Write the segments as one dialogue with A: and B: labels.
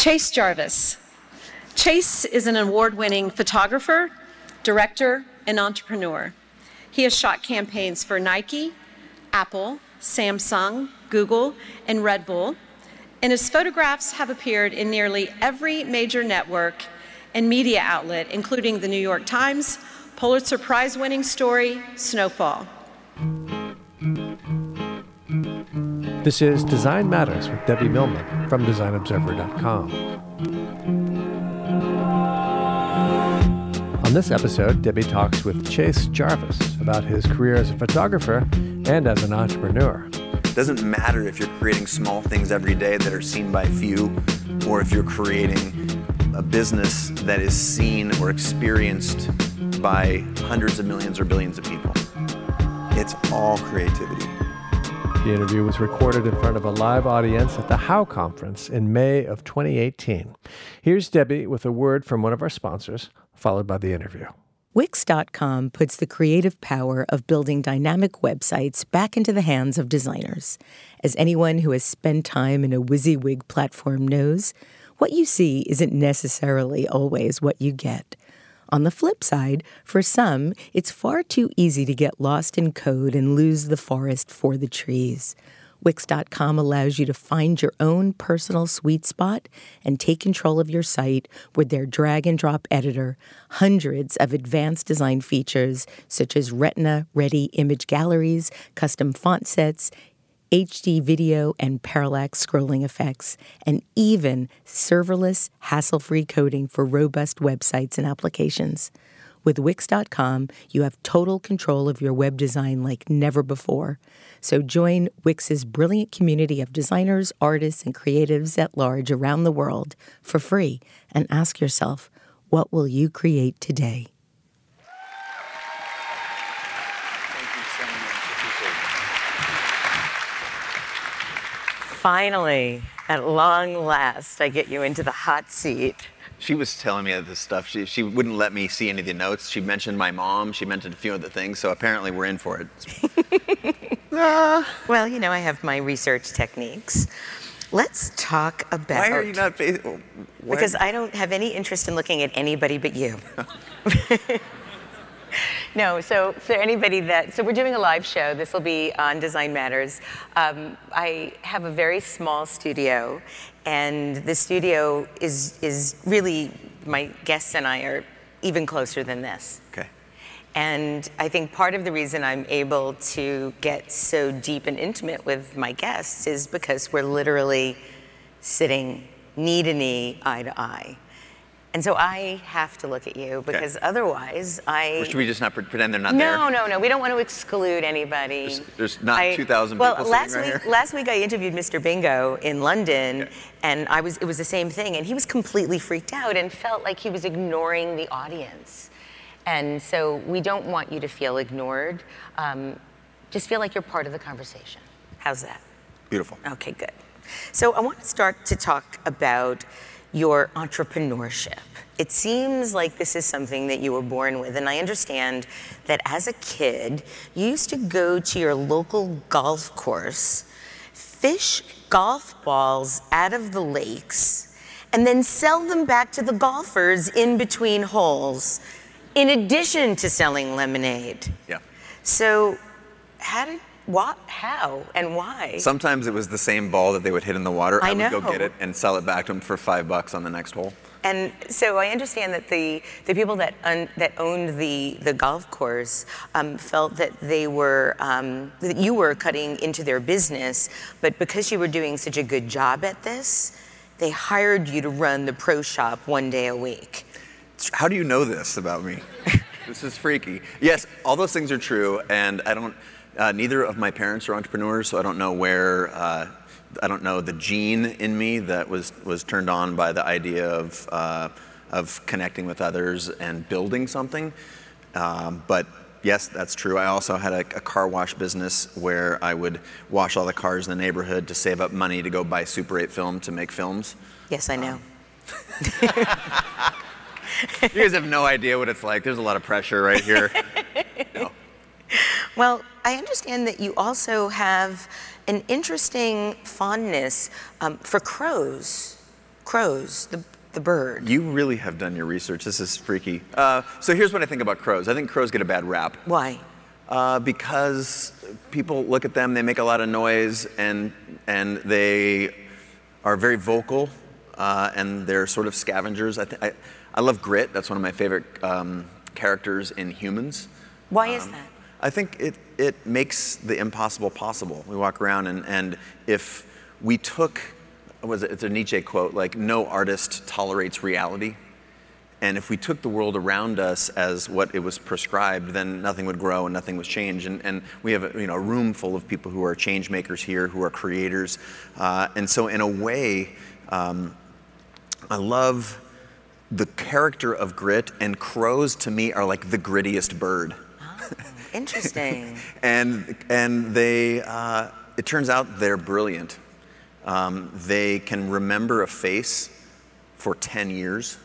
A: Chase Jarvis. Chase is an award winning photographer, director, and entrepreneur. He has shot campaigns for Nike, Apple, Samsung, Google, and Red Bull, and his photographs have appeared in nearly every major network and media outlet, including the New York Times, Pulitzer Prize winning story, Snowfall.
B: This is Design Matters with Debbie Millman from DesignObserver.com. On this episode, Debbie talks with Chase Jarvis about his career as a photographer and as an entrepreneur.
C: It doesn't matter if you're creating small things every day that are seen by few, or if you're creating a business that is seen or experienced by hundreds of millions or billions of people. It's all creativity.
B: The interview was recorded in front of a live audience at the How Conference in May of 2018. Here's Debbie with a word from one of our sponsors, followed by the interview.
D: Wix.com puts the creative power of building dynamic websites back into the hands of designers. As anyone who has spent time in a WYSIWYG platform knows, what you see isn't necessarily always what you get. On the flip side, for some, it's far too easy to get lost in code and lose the forest for the trees. Wix.com allows you to find your own personal sweet spot and take control of your site with their drag and drop editor, hundreds of advanced design features such as Retina ready image galleries, custom font sets, HD video and parallax scrolling effects, and even serverless, hassle free coding for robust websites and applications. With Wix.com, you have total control of your web design like never before. So join Wix's brilliant community of designers, artists, and creatives at large around the world for free and ask yourself, what will you create today? Finally, at long last, I get you into the hot seat.
C: She was telling me all this stuff. She, she wouldn't let me see any of the notes. She mentioned my mom. She mentioned a few other things. So apparently we're in for it.
D: well, you know, I have my research techniques. Let's talk about.
C: Why are you not?
D: Because I don't have any interest in looking at anybody but you. no, so for anybody that, so we're doing a live show. This will be on Design Matters. Um, I have a very small studio, and the studio is is really my guests and I are even closer than this.
C: Okay.
D: And I think part of the reason I'm able to get so deep and intimate with my guests is because we're literally sitting knee to knee, eye to eye. And so I have to look at you because okay. otherwise I.
C: Or should we just not pretend they're not
D: no,
C: there?
D: No, no, no. We don't want to exclude anybody.
C: There's, there's not 2,000 well, people
D: last
C: right
D: week,
C: here.
D: last week I interviewed Mr. Bingo in London, okay. and I was it was the same thing, and he was completely freaked out and felt like he was ignoring the audience. And so we don't want you to feel ignored. Um, just feel like you're part of the conversation. How's that?
C: Beautiful.
D: Okay, good. So I want to start to talk about your entrepreneurship. It seems like this is something that you were born with, and I understand that as a kid, you used to go to your local golf course, fish golf balls out of the lakes, and then sell them back to the golfers in between holes, in addition to selling lemonade.
C: Yeah.
D: So, how did what? How? And why?
C: Sometimes it was the same ball that they would hit in the water.
D: I,
C: I
D: would
C: go get it and sell it back to them for five bucks on the next hole.
D: And so I understand that the, the people that un, that owned the, the golf course um, felt that they were um, that you were cutting into their business, but because you were doing such a good job at this, they hired you to run the pro shop one day a week.
C: How do you know this about me? this is freaky. Yes, all those things are true, and I don't. Uh, neither of my parents are entrepreneurs, so I don't know where. Uh, I don't know the gene in me that was was turned on by the idea of uh, of connecting with others and building something. Um, but yes, that's true. I also had a, a, car wash business where I would wash all the cars in the neighborhood to save up money to go buy Super 8 film to make films.
D: Yes, I know.
C: Um, you guys have no idea what it's like. There's a lot of pressure right here. No.
D: Well, I understand that you also have an interesting fondness um, for crows. crows, the, the bird.
C: You really have done your research. This is freaky. Uh, so here's what I think about crows. I think crows get a bad rap.
D: Why?
C: Uh, because people look at them, they make a lot of noise, and and they are very vocal, uh, and they're sort of scavengers. I, th- I, I love Grit. That's one of my favorite um, characters in Humans.
D: Why is that?
C: I think it, it makes the impossible possible. We walk around, and, and if we took, was it, it's a Nietzsche quote, like, no artist tolerates reality. And if we took the world around us as what it was prescribed, then nothing would grow and nothing would change. And, and we have a, you know, a room full of people who are change makers here, who are creators. Uh, and so, in a way, um, I love the character of grit, and crows to me are like the grittiest bird.
D: Interesting.
C: and and they, uh, it turns out they're brilliant. Um, they can remember a face for 10 years.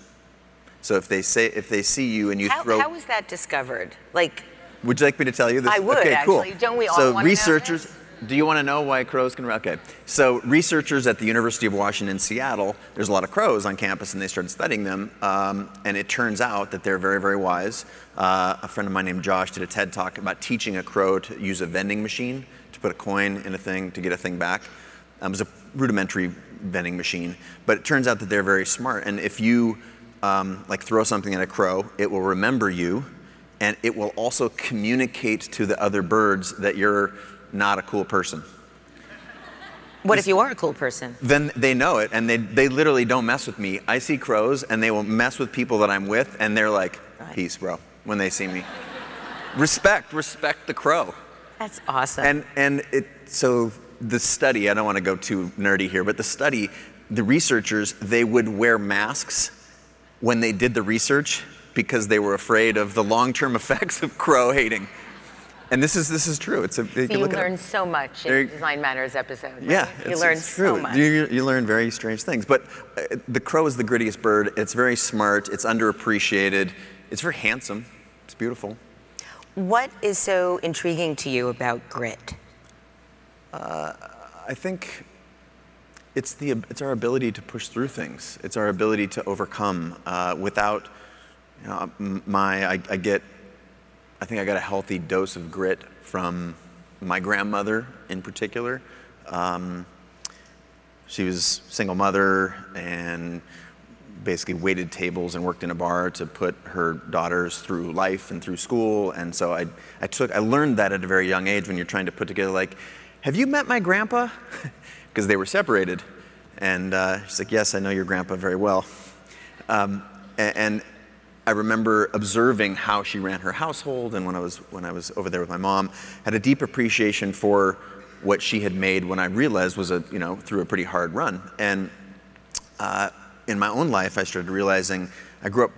C: So if they say if they see you and you
D: how,
C: throw,
D: how was that discovered? Like,
C: would you like me to tell you this?
D: I would,
C: Okay, cool.
D: actually. Don't we all
C: So researchers? Do you want to know why crows can? Okay. So researchers at the University of Washington, Seattle, there's a lot of crows on campus, and they started studying them. Um, and it turns out that they're very, very wise. Uh, a friend of mine named Josh did a TED talk about teaching a crow to use a vending machine to put a coin in a thing to get a thing back. Um, it was a rudimentary vending machine, but it turns out that they're very smart. And if you um, like throw something at a crow, it will remember you, and it will also communicate to the other birds that you're not a cool person.
D: what if you are a cool person?
C: Then they know it, and they, they literally don't mess with me. I see crows, and they will mess with people that I'm with, and they're like, peace, bro, when they see me. respect, respect the crow.
D: That's awesome.
C: And and it so the study, I don't want to go too nerdy here, but the study, the researchers, they would wear masks when they did the research because they were afraid of the long-term effects of crow hating. And this is this is true. It's a you
D: So
C: can
D: you
C: look it
D: learn so much
C: There
D: in
C: you-
D: Design Matters episode. right?
C: Yeah,
D: you
C: it's,
D: learn
C: it's true.
D: so much.
C: You, you learn very strange things. But uh, the crow is the grittiest bird. It's very smart. It's underappreciated. It's very handsome. It's beautiful.
D: What is so intriguing to you about grit?
C: I think it's the it's our ability to push through things. It's our ability to overcome uh, without. You know, my I, I get. I think I got a healthy dose of grit from my grandmother in particular. Um, she was single mother and basically waited tables and worked in a bar to put her daughters through life and through school. And so I, I took, I learned that at a very young age when you're trying to put together like, have you met my grandpa? Because they were separated. And uh, she's like, yes, I know your grandpa very well. Um, a- and, I remember observing how she ran her household, and when I was when I was over there with my mom, had a deep appreciation for what she had made when I realized was a you know through a pretty hard run. And uh, in my own life, I started realizing I grew up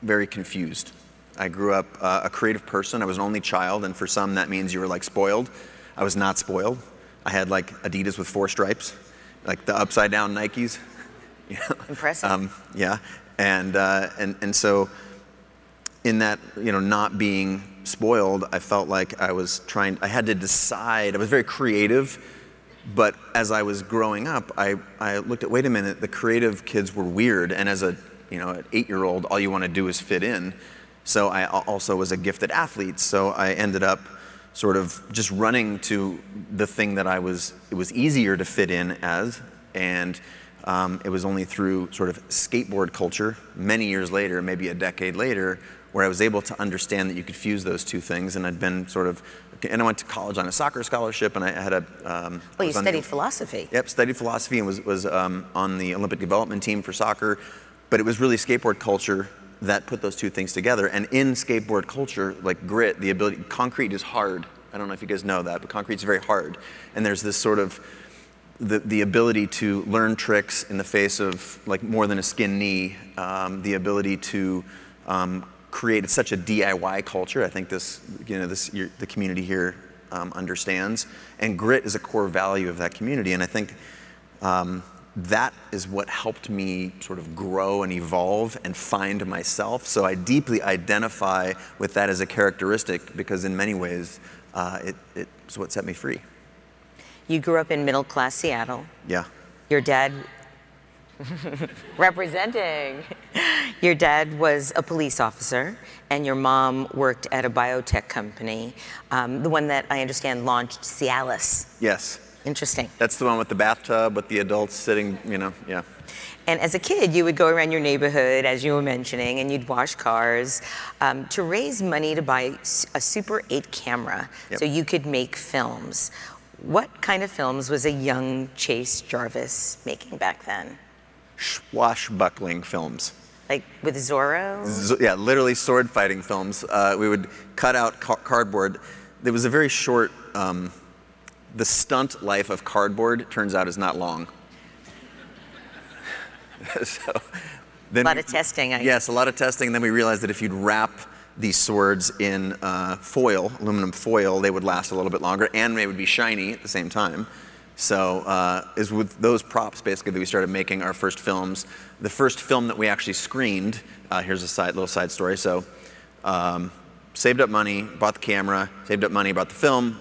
C: very confused. I grew up uh, a creative person. I was an only child, and for some that means you were like spoiled. I was not spoiled. I had like Adidas with four stripes, like the upside down Nikes. You know?
D: Impressive.
C: Um, yeah, and uh, and and so in that you know not being spoiled, I felt like I was trying. I had to decide. I was very creative, but as I was growing up, I I looked at wait a minute. The creative kids were weird, and as a you know an eight-year-old, all you want to do is fit in. So I also was a gifted athlete. So I ended up sort of just running to the thing that I was. It was easier to fit in as, and um, it was only through sort of skateboard culture many years later, maybe a decade later, where I was able to understand that you could fuse those two things. And I'd been sort of, and I went to college on a soccer scholarship, and I had a. Um,
D: well, you
C: on the-
D: studied philosophy.
C: Yep, studied philosophy and was, was um, on the Olympic development team for soccer. But it was really skateboard culture that put those two things together. And in skateboard culture, like grit, the ability, concrete is hard. I don't know if you guys know that, but concrete's very hard. And there's this sort of, the, the ability to learn tricks in the face of like more than a skin knee, um, the ability to um, create it's such a DIY culture. I think this, you know, this your, the community here um, understands, and grit is a core value of that community. And I think um, that is what helped me sort of grow and evolve and find myself. So I deeply identify with that as a characteristic because in many ways uh, it, it's what set me free.
D: You grew up in middle class Seattle.
C: Yeah.
D: Your dad Representing. Your dad was a police officer, and your mom worked at a biotech company, um, the one that I understand launched Cialis.
C: Yes.
D: Interesting.
C: That's the one with the bathtub with the adults sitting, you know, yeah.
D: And as a kid, you would go around your neighborhood, as you were mentioning, and you'd wash cars um, to raise money to buy a Super 8 camera
C: Yep.
D: so you could make films. What kind of films was a young Chase Jarvis making back then?
C: Swashbuckling films.
D: Like with Zorro?
C: Z- yeah, literally sword fighting films. Uh, we would cut out ca- cardboard. There was a very short. Um, the stunt life of cardboard turns out is not long. so, then
D: A lot
C: we-
D: of testing, I
C: yes, a lot of testing. And then we realized that if you'd wrap these swords in uh, foil, aluminum foil, they would last a little bit longer, and they would be shiny at the same time. So uh, is with those props basically that we started making our first films. The first film that we actually screened. Uh, here's a side, little side story. So um, saved up money, bought the camera, saved up money, bought the film,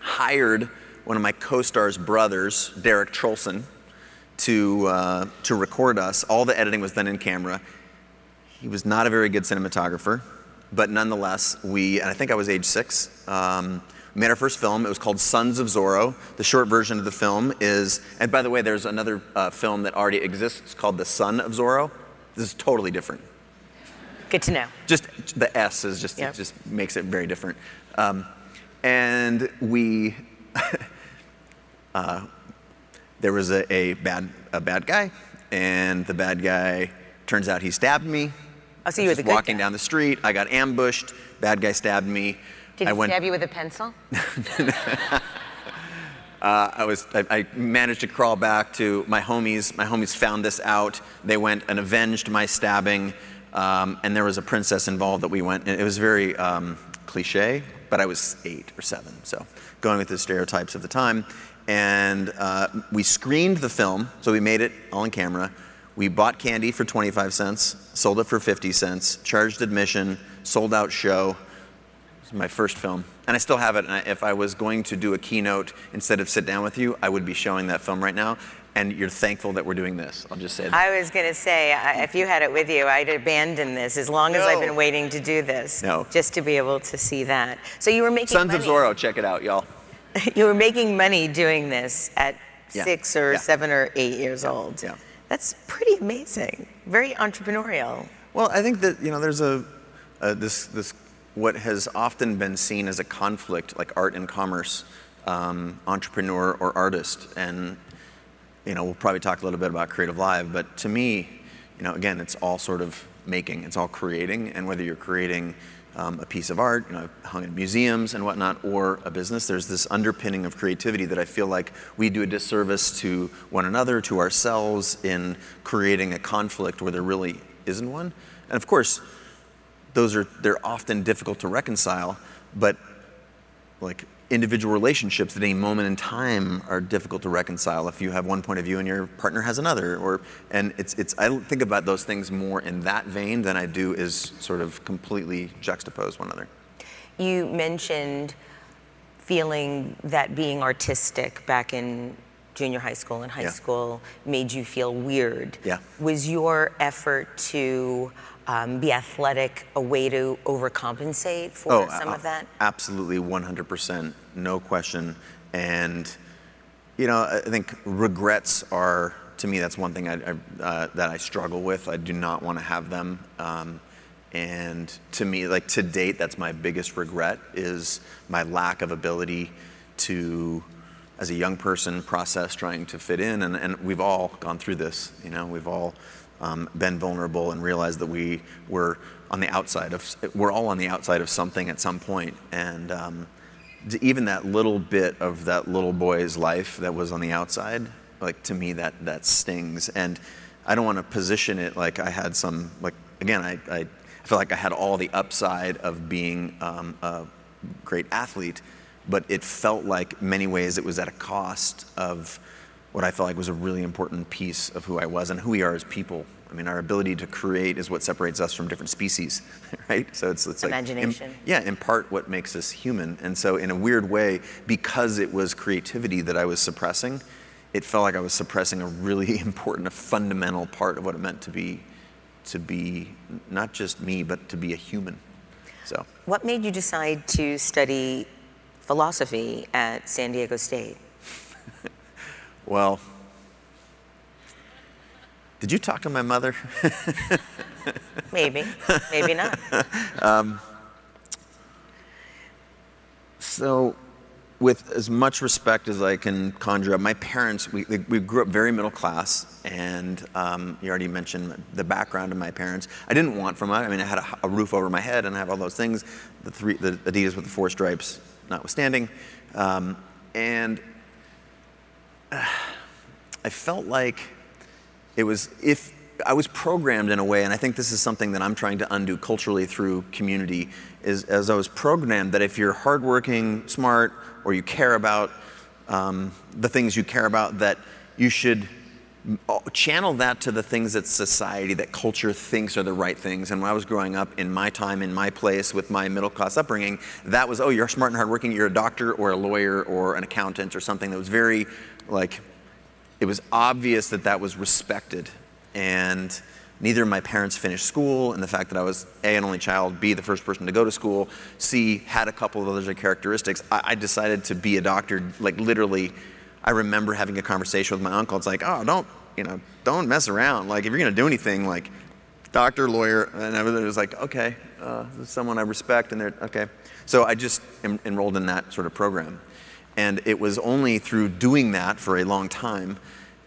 C: hired one of my co-stars' brothers, Derek Trolson, to uh, to record us. All the editing was done in camera. He was not a very good cinematographer, but nonetheless, we, and I think I was age six, um, we made our first film. It was called Sons of Zorro. The short version of the film is, and by the way, there's another uh, film that already exists called The Son of Zorro. This is totally different.
D: Good to know.
C: Just the S is just,
D: Yep.
C: it just makes it very different. Um, and we, uh, there was a, a, bad, a bad guy, and the bad guy turns out he stabbed me.
D: Oh, so you were the
C: walking
D: guy.
C: down the street. I got ambushed. Bad guy stabbed me.
D: Did
C: I
D: he
C: went.
D: stab you with a pencil?
C: Uh, I was. I, I managed to crawl back to my homies. My homies found this out. They went and avenged my stabbing. Um, and there was a princess involved that we went. and It was very um, cliche, but I was eight or seven, so going with the stereotypes of the time. And uh, we screened the film, so we made it all in camera. We bought candy for 25 cents, sold it for 50 cents, charged admission, sold out show. It's my first film, and I still have it. And I- if I was going to do a keynote instead of sit down with you, I would be showing that film right now. And you're thankful that we're doing this. I'll just say that.
D: I was going to say, I- if you had it with you, I'd abandon this as long as I've been waiting to do this.
C: No.
D: Just to be able to see that. So you were making
C: Sons of
D: money.
C: Zorro, check it out, y'all.
D: you were making money doing this at
C: Yeah.
D: six or
C: Yeah.
D: seven or eight years old.
C: Yeah.
D: That's pretty amazing. Very entrepreneurial.
C: Well, I think that you know there's a, a this this what has often been seen as a conflict, like art and commerce, um, entrepreneur or artist, and you know we'll probably talk a little bit about Creative Live, but to me, you know, again, it's all sort of making, it's all creating, and whether you're creating um, a piece of art, you know, hung in museums and whatnot, or a business, there's this underpinning of creativity that I feel like we do a disservice to one another, to ourselves, in creating a conflict where there really isn't one. And of course, those are they're often difficult to reconcile, but like individual relationships at any moment in time are difficult to reconcile if you have one point of view and your partner has another or and it's it's I think about those things more in that vein than I do is sort of completely juxtapose one another.
D: You mentioned feeling that being artistic back in junior high school and high
C: Yeah.
D: school made you feel weird.
C: Yeah.
D: Was your effort to um, be athletic a way to overcompensate for some
C: a-
D: of that?
C: Absolutely, 100%, no question. And you know, I I think regrets are to me that's one thing I, I, uh, that I struggle with. I do not want to have them. Um, and to me, like to date, that's my biggest regret is my lack of ability to, as a young person, process trying to fit in. And, and we've all gone through this. You know, we've all um, been vulnerable and realized that we were on the outside of. We're all on the outside of something at some point. And um, even that little bit of that little boy's life that was on the outside, like to me that that stings. And I don't want to position it like I had some like again I I, feel like I had all the upside of being um, a great athlete, but it felt like many ways it was at a cost of what I felt like was a really important piece of who I was and who we are as people. I mean, our ability to create is what separates us from different species, right? So it's, it's like im-
D: Imagination.
C: yeah, in part what makes us human. And so, in a weird way, because it was creativity that I was suppressing, it felt like I was suppressing a really important, a fundamental part of what it meant to be, to be not just me, but to be a human. So.
D: What made you decide to study philosophy at San Diego State?
C: well, did you talk to my mother?
D: maybe, maybe not. Um,
C: so with as much respect as I can conjure up, my parents, we, we grew up very middle class, and um, you already mentioned the background of my parents. I didn't want from it. I mean, I had a, a, roof over my head and I have all those things, the, three, the Adidas with the four stripes notwithstanding. Um, and I felt like it was, if I was programmed in a way, and I think this is something that I'm trying to undo culturally through community, is as I was programmed that if you're hardworking, smart, or you care about um, the things you care about, that you should channel that to the things that society, that culture thinks are the right things. And when I was growing up in my time, in my place, with my middle class upbringing, that was, oh, you're smart and hardworking, you're a doctor or a lawyer or an accountant or something that was very, like, it was obvious that that was respected. And neither of my parents finished school, and the fact that I was A, an only child, B, the first person to go to school, C, had a couple of other characteristics, I, I decided to be a doctor, like literally. I remember having a conversation with my uncle. It's like, oh, don't, you know, don't mess around. Like, if you're gonna do anything, like, doctor, lawyer, and everything was like, okay, uh, someone I respect, and they're okay. So I just em- enrolled in that sort of program, and it was only through doing that for a long time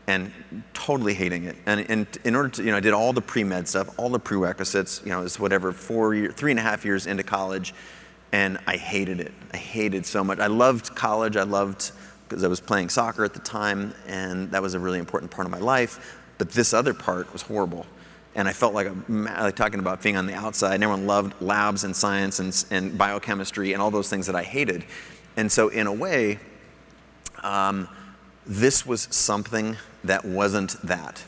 C: and totally hating it. And, and in order to, you know, I did all the pre-med stuff, all the prerequisites, you know, it's whatever, four year, three and a half years into college, and I hated it. I hated so much. I loved college. I loved, because I was playing soccer at the time, and that was a really important part of my life. But this other part was horrible. And I felt like, a, like talking about being on the outside, and everyone loved labs and science and, and biochemistry and all those things that I hated. And so, in a way, um, this was something that wasn't that.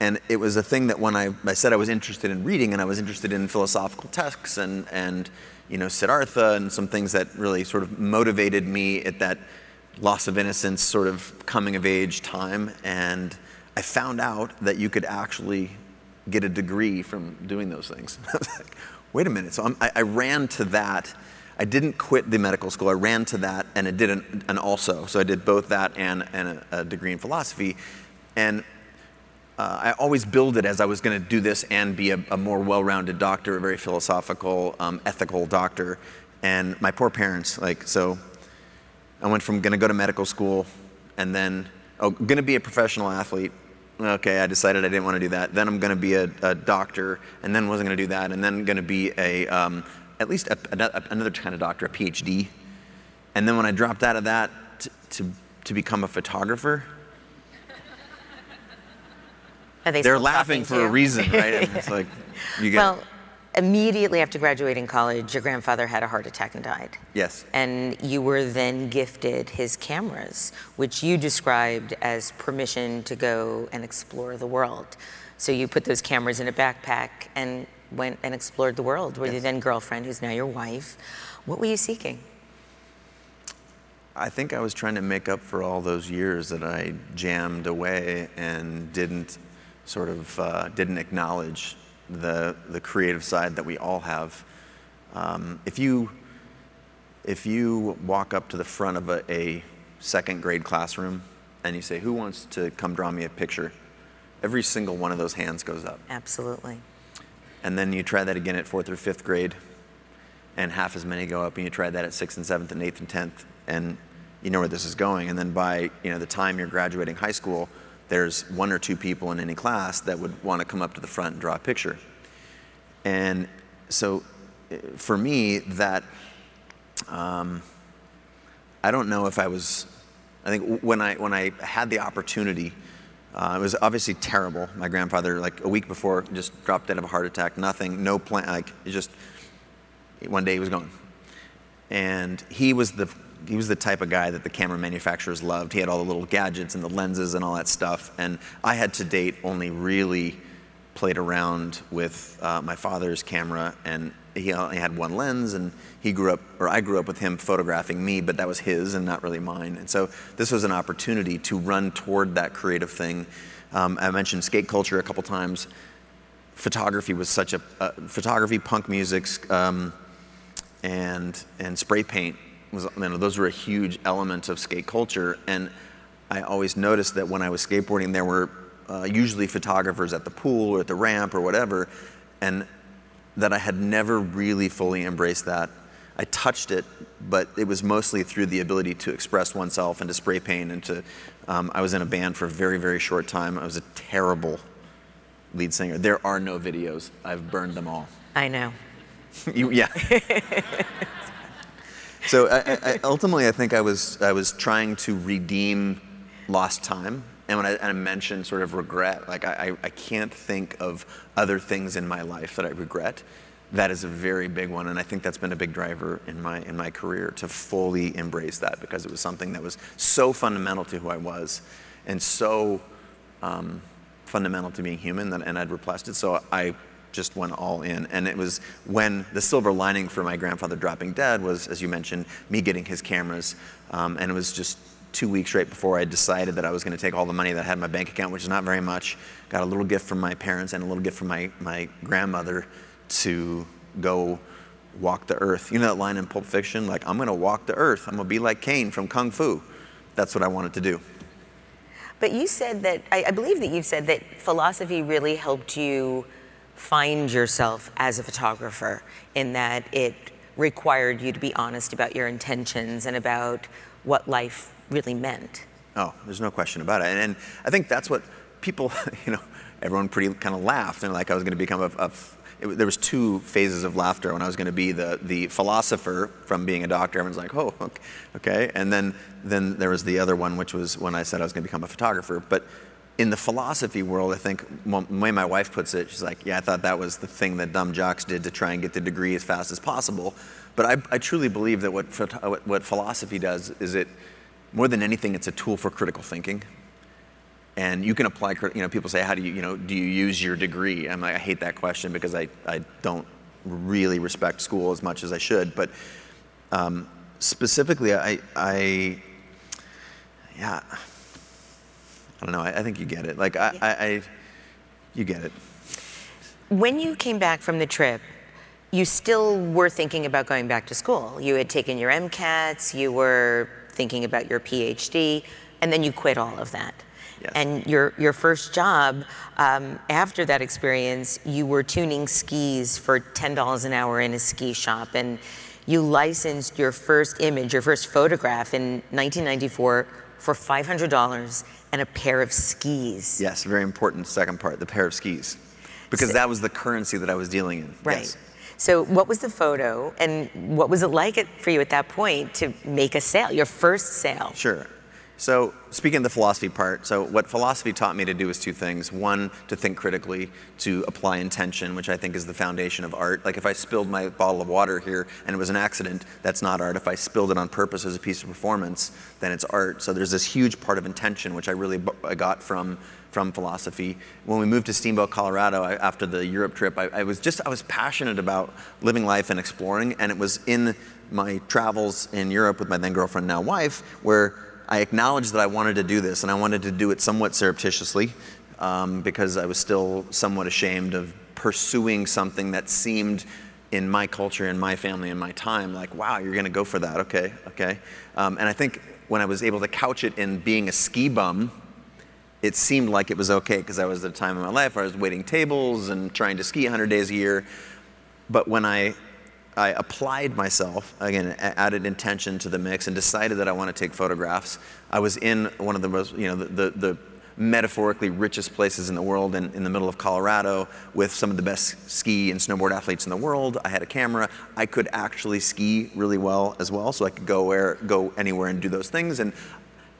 C: And it was a thing that when I, I said I was interested in reading and I was interested in philosophical texts and, and you know, Siddhartha and some things that really sort of motivated me at that loss of innocence sort of coming of age time. And I found out that you could actually get a degree from doing those things. I was like, wait a minute. So I, I ran to that I didn't quit the medical school. I ran to that and I did an, an also. So I did both that and, and a, a degree in philosophy. And uh, I always billed it as I was going to do this and be a, a more well rounded doctor, a very philosophical, um, ethical doctor. And my poor parents, like, so I went from going to go to medical school and then, oh, going to be a professional athlete. Okay, I decided I didn't want to do that. Then I'm going to be a, a doctor, and then wasn't going to do that, and then going to be a, um, at least a, a, another kind of doctor, a PhD. And then when I dropped out of that to, to, to become a photographer,
D: they
C: they're laughing for a reason, right? it's like, you get.
D: Well, immediately after graduating college, your grandfather had a heart attack and died.
C: Yes.
D: And you were then gifted his cameras, which you described as permission to go and explore the world. So you put those cameras in a backpack and went and explored the world with yes. your then girlfriend, who's now your wife. What were you seeking?
C: I think I was trying to make up for all those years that I jammed away and didn't sort of uh, didn't acknowledge the the creative side that we all have. Um, if you if you walk up to the front of a, a second grade classroom and you say, "Who wants to come draw me a picture?" Every single one of those hands goes up.
D: Absolutely.
C: And then you try that again at fourth or fifth grade, and half as many go up, and you try that at sixth and seventh and eighth and tenth, and you know where this is going. And then by you know the time you're graduating high school, there's one or two people in any class that would want to come up to the front and draw a picture. And so, eh, for me, that um, I don't know if I was. I think when I when I had the opportunity uh, it was obviously terrible. My grandfather, like a week before, just dropped dead of a heart attack. Nothing, no plan. Like it just one day he was gone. And he was the he was the type of guy that the camera manufacturers loved. He had all the little gadgets and the lenses and all that stuff. And I had to date only really played around with uh, my father's camera, and he only had one lens, and he grew up, or I grew up with him photographing me, but that was his and not really mine. And so this was an opportunity to run toward that creative thing. Um, I mentioned skate culture a couple times. Photography was such a uh, photography, punk music, um, and and spray paint was you know, those were a huge element of skate culture. And I always noticed that when I was skateboarding, there were uh, usually photographers at the pool or at the ramp or whatever, and that I had never really fully embraced that. I touched it, but it was mostly through the ability to express oneself and to spray paint and to. Um, I was in a band for a very, very short time. I was a terrible lead singer. There are no videos. I've burned them all.
D: I know.
C: you, yeah. so I, I, ultimately, I think I was I was trying to redeem lost time. And when I, and I mentioned sort of regret, like I, I can't think of other things in my life that I regret. That is a very big one, and I think that's been a big driver in my in my career to fully embrace that because it was something that was so fundamental to who I was, and so um, fundamental to being human that, and I'd replaced it. So I just went all in. And it was when the silver lining for my grandfather dropping dead was, as you mentioned, me getting his cameras. Um, and it was just two weeks right before I decided that I was going to take all the money that I had in my bank account, which is not very much, got a little gift from my parents and a little gift from my, my grandmother to go walk the earth. You know that line in Pulp Fiction? Like, I'm going to walk the earth. I'm going to be like Caine from Kung Fu. That's what I wanted to do.
D: But you said that, I, I believe that you've said that philosophy really helped you find yourself as a photographer in that it required you to be honest about your intentions and about what life really meant.
C: Oh, there's no question about it. And, and I think that's what people, you know, everyone pretty kind of laughed and like I was going to become a, a it, there was two phases of laughter when I was going to be the, the philosopher from being a doctor. Everyone's like, oh, okay. And then, then there was the other one, which was when I said I was going to become a photographer. But in the philosophy world, I think the way my wife puts it, she's like, yeah, I thought that was the thing that dumb jocks did to try and get the degree as fast as possible. But I, I truly believe that what, what, what philosophy does is it, more than anything, it's a tool for critical thinking. And you can apply, you know, people say, how do you, you know, do you use your degree? I'm like, I hate that question because I, I don't really respect school as much as I should. But um, specifically, I, I, yeah, I don't know. I, I think you get it. Like I, yeah. I, I, you get it.
D: When you came back from the trip, you still were thinking about going back to school. You had taken your MCATs. You were thinking about your PhD, and then you quit all of that.
C: Yes.
D: And your your first job um, after that experience, you were tuning skis for ten dollars an hour in a ski shop, and you licensed your first image, your first photograph in 1994 for $500 and a pair of skis.
C: Yes, very important second part, the pair of skis. Because so, that was the currency that I was dealing in.
D: Right.
C: Yes.
D: So, what was the photo, and what was it like for you at that point to make a sale, your first sale?
C: Sure. So, speaking of the philosophy part, so what philosophy taught me to do is two things. One, to think critically, to apply intention, which I think is the foundation of art. Like if I spilled my bottle of water here and it was an accident, that's not art. If I spilled it on purpose as a piece of performance, then it's art. So there's this huge part of intention, which I really I got from from philosophy. When we moved to Steamboat, Colorado, I, after the Europe trip, I, I was just I was passionate about living life and exploring, and it was in my travels in Europe with my then girlfriend, now wife, where I acknowledged that I wanted to do this, and I wanted to do it somewhat surreptitiously um, because I was still somewhat ashamed of pursuing something that seemed in my culture, in my family, in my time, like, wow, you're going to go for that. Okay, okay. Um, and I think when I was able to couch it in being a ski bum, it seemed like it was okay because I was at a time in my life where I was waiting tables and trying to ski 100 days a year. But when I I applied myself, again, added intention to the mix and decided that I want to take photographs. I was in one of the most, you know, the, the, the metaphorically richest places in the world in, in the middle of Colorado with some of the best ski and snowboard athletes in the world. I had a camera. I could actually ski really well as well, so I could go where, go anywhere and do those things. And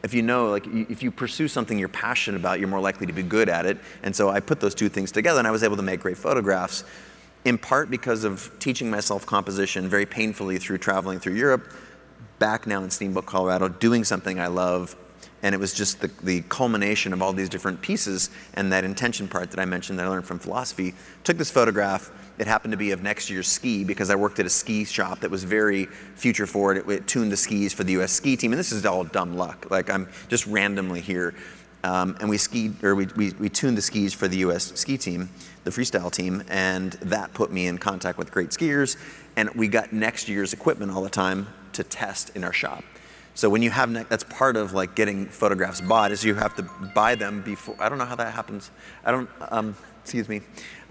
C: if you know, like, if you pursue something you're passionate about, you're more likely to be good at it. And so I put those two things together, and I was able to make great photographs in part because of teaching myself composition very painfully through traveling through Europe, back now in Steamboat, Colorado, doing something I love, and it was just the, the culmination of all these different pieces and that intention part that I mentioned that I learned from philosophy. Took this photograph. It happened to be of next year's ski because I worked at a ski shop that was very future forward. It, it tuned the skis for the U.S. ski team, and this is all dumb luck. Like I'm just randomly here, um, and we skied or we, we we tuned the skis for the U.S. ski team, the freestyle team, and that put me in contact with great skiers, and we got next year's equipment all the time to test in our shop. So when you have that's part of like getting photographs bought is you have to buy them before. I don't know how that happens. I don't. Um, excuse me.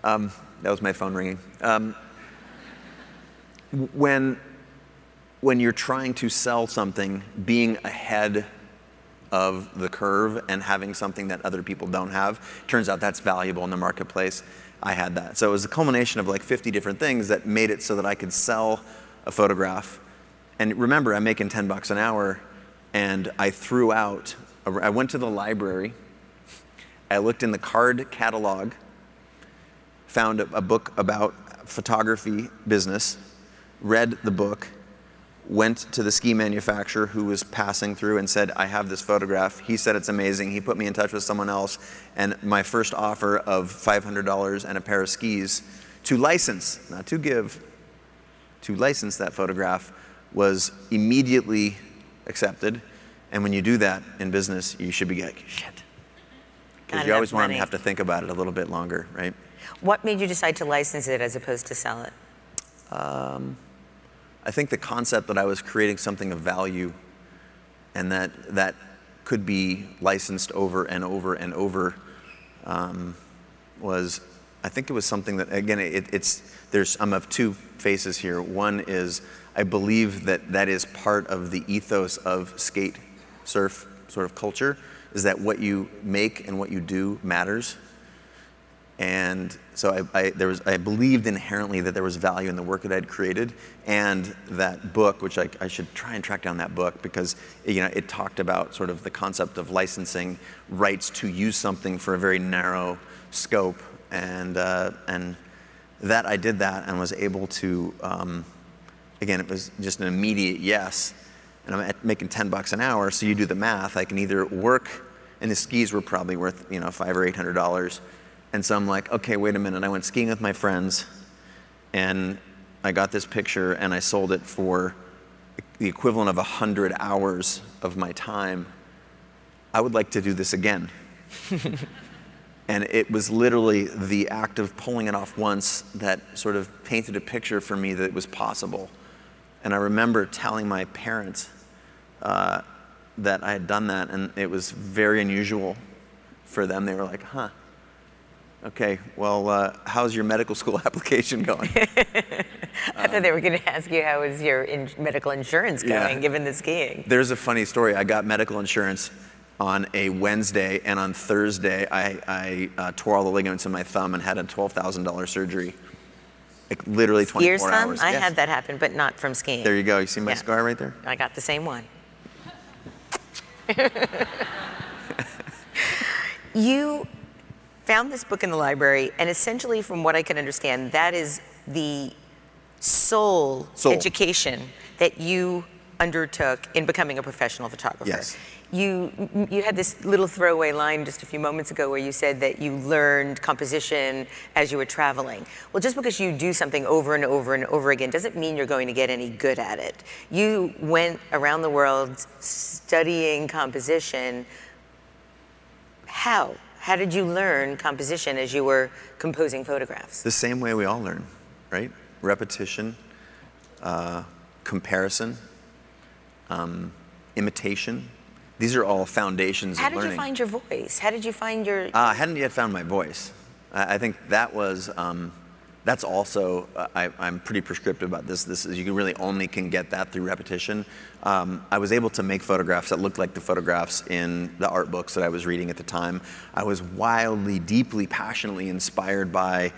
C: Um, that was my phone ringing. Um, when when you're trying to sell something, being ahead of the curve and having something that other people don't have, turns out that's valuable in the marketplace. I had that. So it was a culmination of like 50 different things that made it so that I could sell a photograph. And remember, I'm making 10 bucks an hour, and I threw out, I went to the library, I looked in the card catalog, found a, a book about photography business, read the book, went to the ski manufacturer who was passing through and said, I have this photograph. He said it's amazing. He put me in touch with someone else. And my first offer of $500 and a pair of skis to license, not to give, to license that photograph was immediately accepted. And when you do that in business, you should be like, shit. Because you always want to have to think about it a little bit longer, right?
D: What made you decide to license it as opposed to sell it?
C: I think the concept that I was creating something of value and that that could be licensed over and over and over um, was, I think it was something that, again, it, it's, there's, I'm of two faces here. One is I believe that that is part of the ethos of skate surf sort of culture, is that what you make and what you do matters. And so I, I, there was, I believed inherently that there was value in the work that I'd created, and that book, which I, I should try and track down that book because you know it talked about sort of the concept of licensing rights to use something for a very narrow scope, and uh, and that I did that and was able to. Um, again, it was just an immediate yes, and I'm making 10 bucks an hour. So you do the math. I can either work, and the skis were probably worth you know five or eight hundred dollars, and so I'm like, okay, wait a minute. I went skiing with my friends, and I got this picture, and I sold it for the equivalent of hundred hours of my time. I would like to do this again. And it was literally the act of pulling it off once that sort of painted a picture for me that it was possible. And I remember telling my parents uh, that I had done that, and it was very unusual for them. They were like, huh, okay, well, uh, how's your medical school application going?
D: I thought they were going to ask you how is your in- medical insurance going,
C: Yeah.
D: given the skiing.
C: There's a funny story. I got medical insurance on a Wednesday, and on Thursday, I, I uh, tore all the ligaments in my thumb and had a $12,000 surgery. Like literally 24
D: Ear thumb?
C: hours.
D: I
C: Yes.
D: had that happen, but not from skiing.
C: There you go. You see my
D: Yeah.
C: scar right there?
D: I got the same one. you found this book in the library, and essentially, from what I can understand, that is the sole,
C: Sole.
D: education that you undertook in becoming a professional photographer.
C: Yes.
D: You, you had this little throwaway line just a few moments ago where you said that you learned composition as you were traveling. Well, just because you do something over and over and over again doesn't mean you're going to get any good at it. You went around the world studying composition. How? How did you learn composition as you were composing photographs?
C: The same way we all learn, right? Repetition, uh, comparison, um, imitation. These are all foundations
D: How
C: of
D: did you find your voice? How did you find your
C: Uh, I hadn't yet found my voice. I, I think that was, um, that's also, uh, I, I'm pretty prescriptive about this. This is, you really only can get that through repetition. Um, I was able to make photographs that looked like the photographs in the art books that I was reading at the time. I was wildly, deeply, passionately inspired by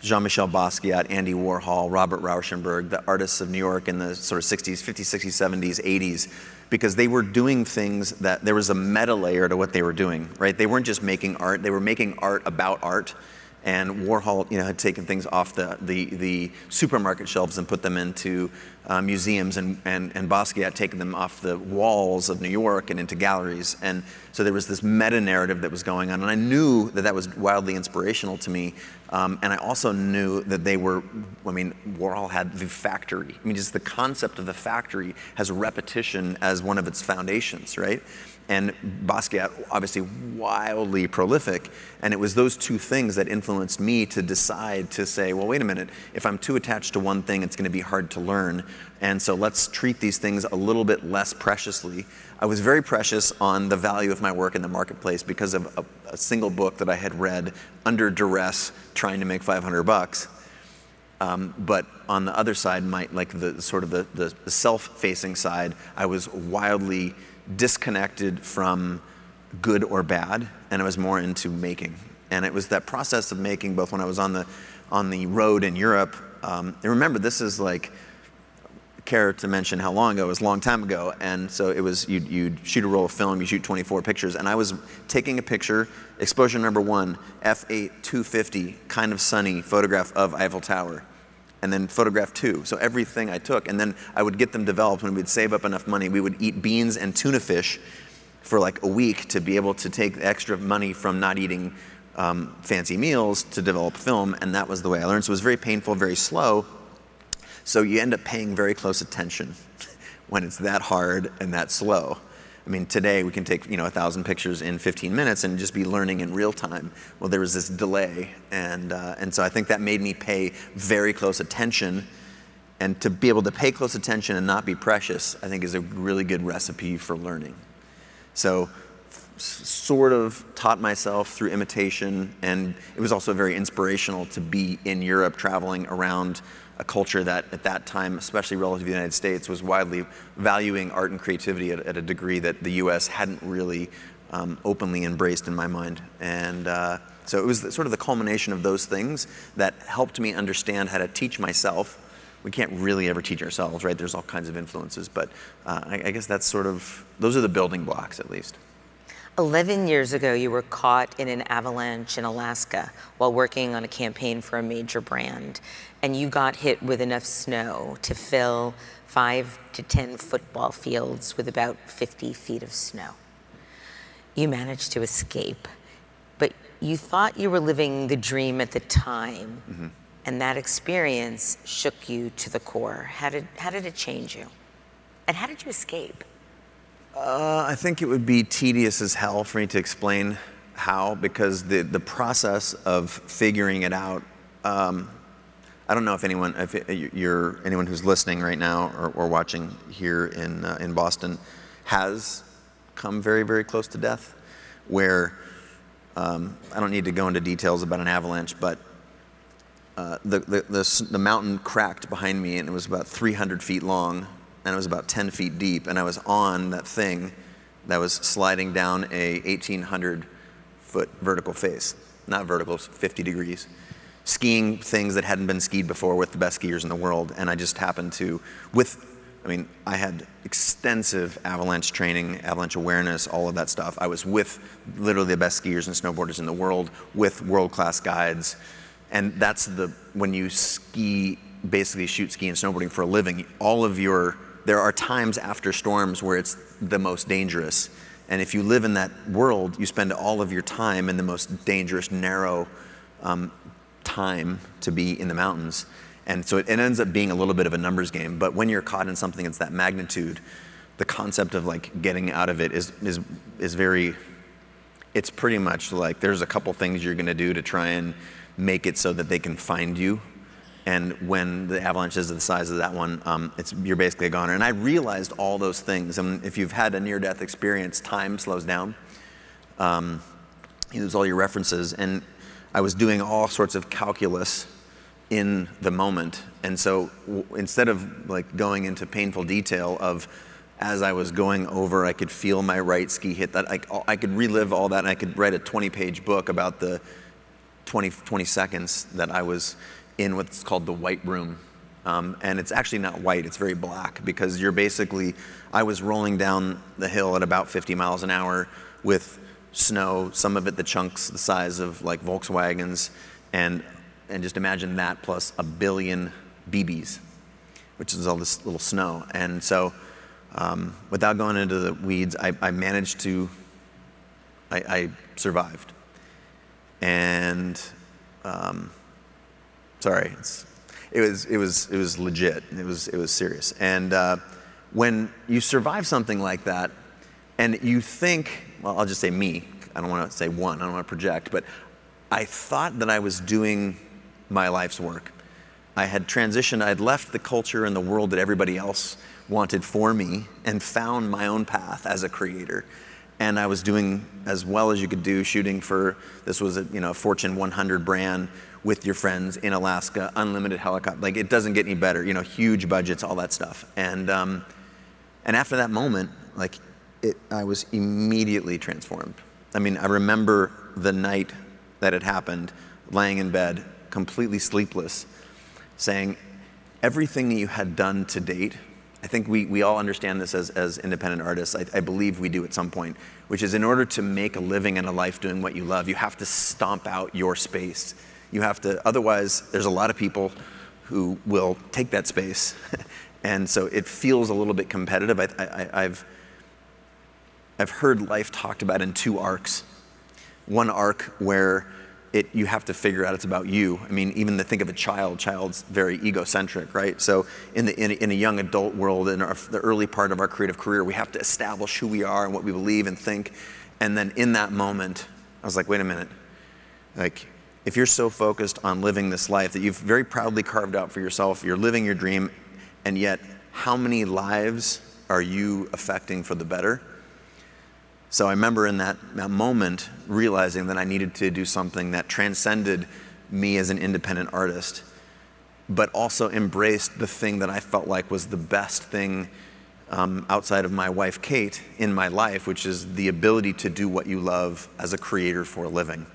C: Jean-Michel Basquiat, Andy Warhol, Robert Rauschenberg, the artists of New York in the sort of 60s, 50s, 60s, 70s, 80s, because they were doing things that there was a meta layer to what they were doing, right? They weren't just making art, they were making art about art. And Warhol, you know, had taken things off the, the, the supermarket shelves and put them into uh, museums, and, and, and Basquiat had taken them off the walls of New York and into galleries. And so there was this meta narrative that was going on, and I knew that that was wildly inspirational to me. Um, and I also knew that they were, I mean, Warhol had the factory. I mean, just the concept of the factory has repetition as one of its foundations, right? And Basquiat, obviously wildly prolific. And it was those two things that influenced me to decide to say, well, wait a minute, if I'm too attached to one thing, it's going to be hard to learn. And so let's treat these things a little bit less preciously. I was very precious on the value of my work in the marketplace because of a, a single book that I had read under duress trying to make 500 bucks. Um, but on the other side, my, like the sort of the, the self-facing side, I was wildly disconnected from good or bad, and I was more into making. And it was that process of making, both when I was on the on the road in Europe. Um, and remember, this is like care to mention how long ago it was a long time ago and so it was you'd, you'd, shoot a roll of film you shoot 24 pictures and i was taking a picture exposure number one f8 250 kind of sunny photograph of eiffel tower and then photograph two. So everything I took, and then I would get them developed when we'd save up enough money. We would eat beans and tuna fish for like a week to be able to take extra money from not eating um, fancy meals to develop film, and that was the way I learned. So it was very painful, very slow. So you end up paying very close attention when it's that hard and that slow. I mean, today we can take you know a thousand pictures in 15 minutes and just be learning in real time. Well, there was this delay, and uh, and so I think that made me pay very close attention, and to be able to pay close attention and not be precious, I think is a really good recipe for learning. So, sort of taught myself through imitation, and it was also very inspirational to be in Europe, traveling around a culture that at that time, especially relative to the United States, was widely valuing art and creativity at, at a degree that the US hadn't really um, openly embraced in my mind. And uh, so it was the, sort of the culmination of those things that helped me understand how to teach myself. We can't really ever teach ourselves, right? There's all kinds of influences, but uh, I, I guess that's sort of, those are the building blocks at least.
D: 11 years ago, you were caught in an avalanche in Alaska while working on a campaign for a major brand, and you got hit with enough snow to fill five to 10 football fields with about 50 feet of snow. You managed to escape, but you thought you were living the dream at the time, mm-hmm. and that experience shook you to the core. How did, how did it change you? And how did you escape?
C: Uh, I think it would be tedious as hell for me to explain how, because the, the process of figuring it out. Um, I don't know if anyone, if you're anyone who's listening right now or, or watching here in uh, in Boston, has come very very close to death. Where um, I don't need to go into details about an avalanche, but uh, the, the, the, the mountain cracked behind me and it was about 300 feet long and it was about 10 feet deep, and I was on that thing that was sliding down a 1,800 foot vertical face, not vertical, 50 degrees, skiing things that hadn't been skied before with the best skiers in the world, and I just happened to, with, I mean, I had extensive avalanche training, avalanche awareness, all of that stuff. I was with literally the best skiers and snowboarders in the world, with world-class guides, and that's the when you ski basically shoot ski and snowboarding for a living all of your there are times after storms where it's the most dangerous. And if you live in that world, you spend all of your time in the most dangerous, narrow um, time to be in the mountains. And so it, it ends up being a little bit of a numbers game. But when you're caught in something that's that magnitude, the concept of like getting out of it is, is, is very, it's pretty much like there's a couple things you're going to do to try and make it so that they can find you and when the avalanche is the size of that one, um, it's, you're basically a goner. And I realized all those things. And if you've had a near death experience, time slows down. Um, you lose all your references. And I was doing all sorts of calculus in the moment. And so w- instead of like going into painful detail of as I was going over, I could feel my right ski hit that. I, I could relive all that and I could write a 20 page book about the 20, 20 seconds that I was in what's called the white room. Um, and it's actually not white, it's very black because you're basically, I was rolling down the hill at about 50 miles an hour with snow, some of it the chunks the size of like Volkswagens, And, and just imagine that plus a billion BBs, which is all this little snow. And so, um, without going into the weeds, I, I managed to, I, I survived. And, um, sorry, it was, it, was, it was legit. It was, it was serious. And uh, when you survive something like that, and you think, well, I'll just say me, I don't want to say one, I don't want to project, but I thought that I was doing my life's work. I had transitioned, I'd left the culture and the world that everybody else wanted for me and found my own path as a creator. And I was doing as well as you could do, shooting for this was a you know Fortune 100 brand with your friends in Alaska, unlimited helicopter. Like it doesn't get any better, you know, huge budgets, all that stuff. And um, and after that moment, like it, I was immediately transformed. I mean, I remember the night that it happened, laying in bed, completely sleepless, saying, everything that you had done to date, I think we, we all understand this as, as independent artists. I, I believe we do at some point, which is in order to make a living and a life doing what you love, you have to stomp out your space. You have to, otherwise, there's a lot of people who will take that space. and so it feels a little bit competitive. I, I, I've, I've heard life talked about in two arcs. One arc where it, you have to figure out it's about you. I mean, even to think of a child, child's very egocentric, right? So in, the, in, a, in a young adult world, in our, the early part of our creative career, we have to establish who we are and what we believe and think. And then in that moment, I was like, wait a minute. Like, if you're so focused on living this life that you've very proudly carved out for yourself, you're living your dream, and yet how many lives are you affecting for the better? So I remember in that, that moment realizing that I needed to do something that transcended me as an independent artist, but also embraced the thing that I felt like was the best thing um, outside of my wife, Kate, in my life, which is the ability to do what you love as a creator for a living.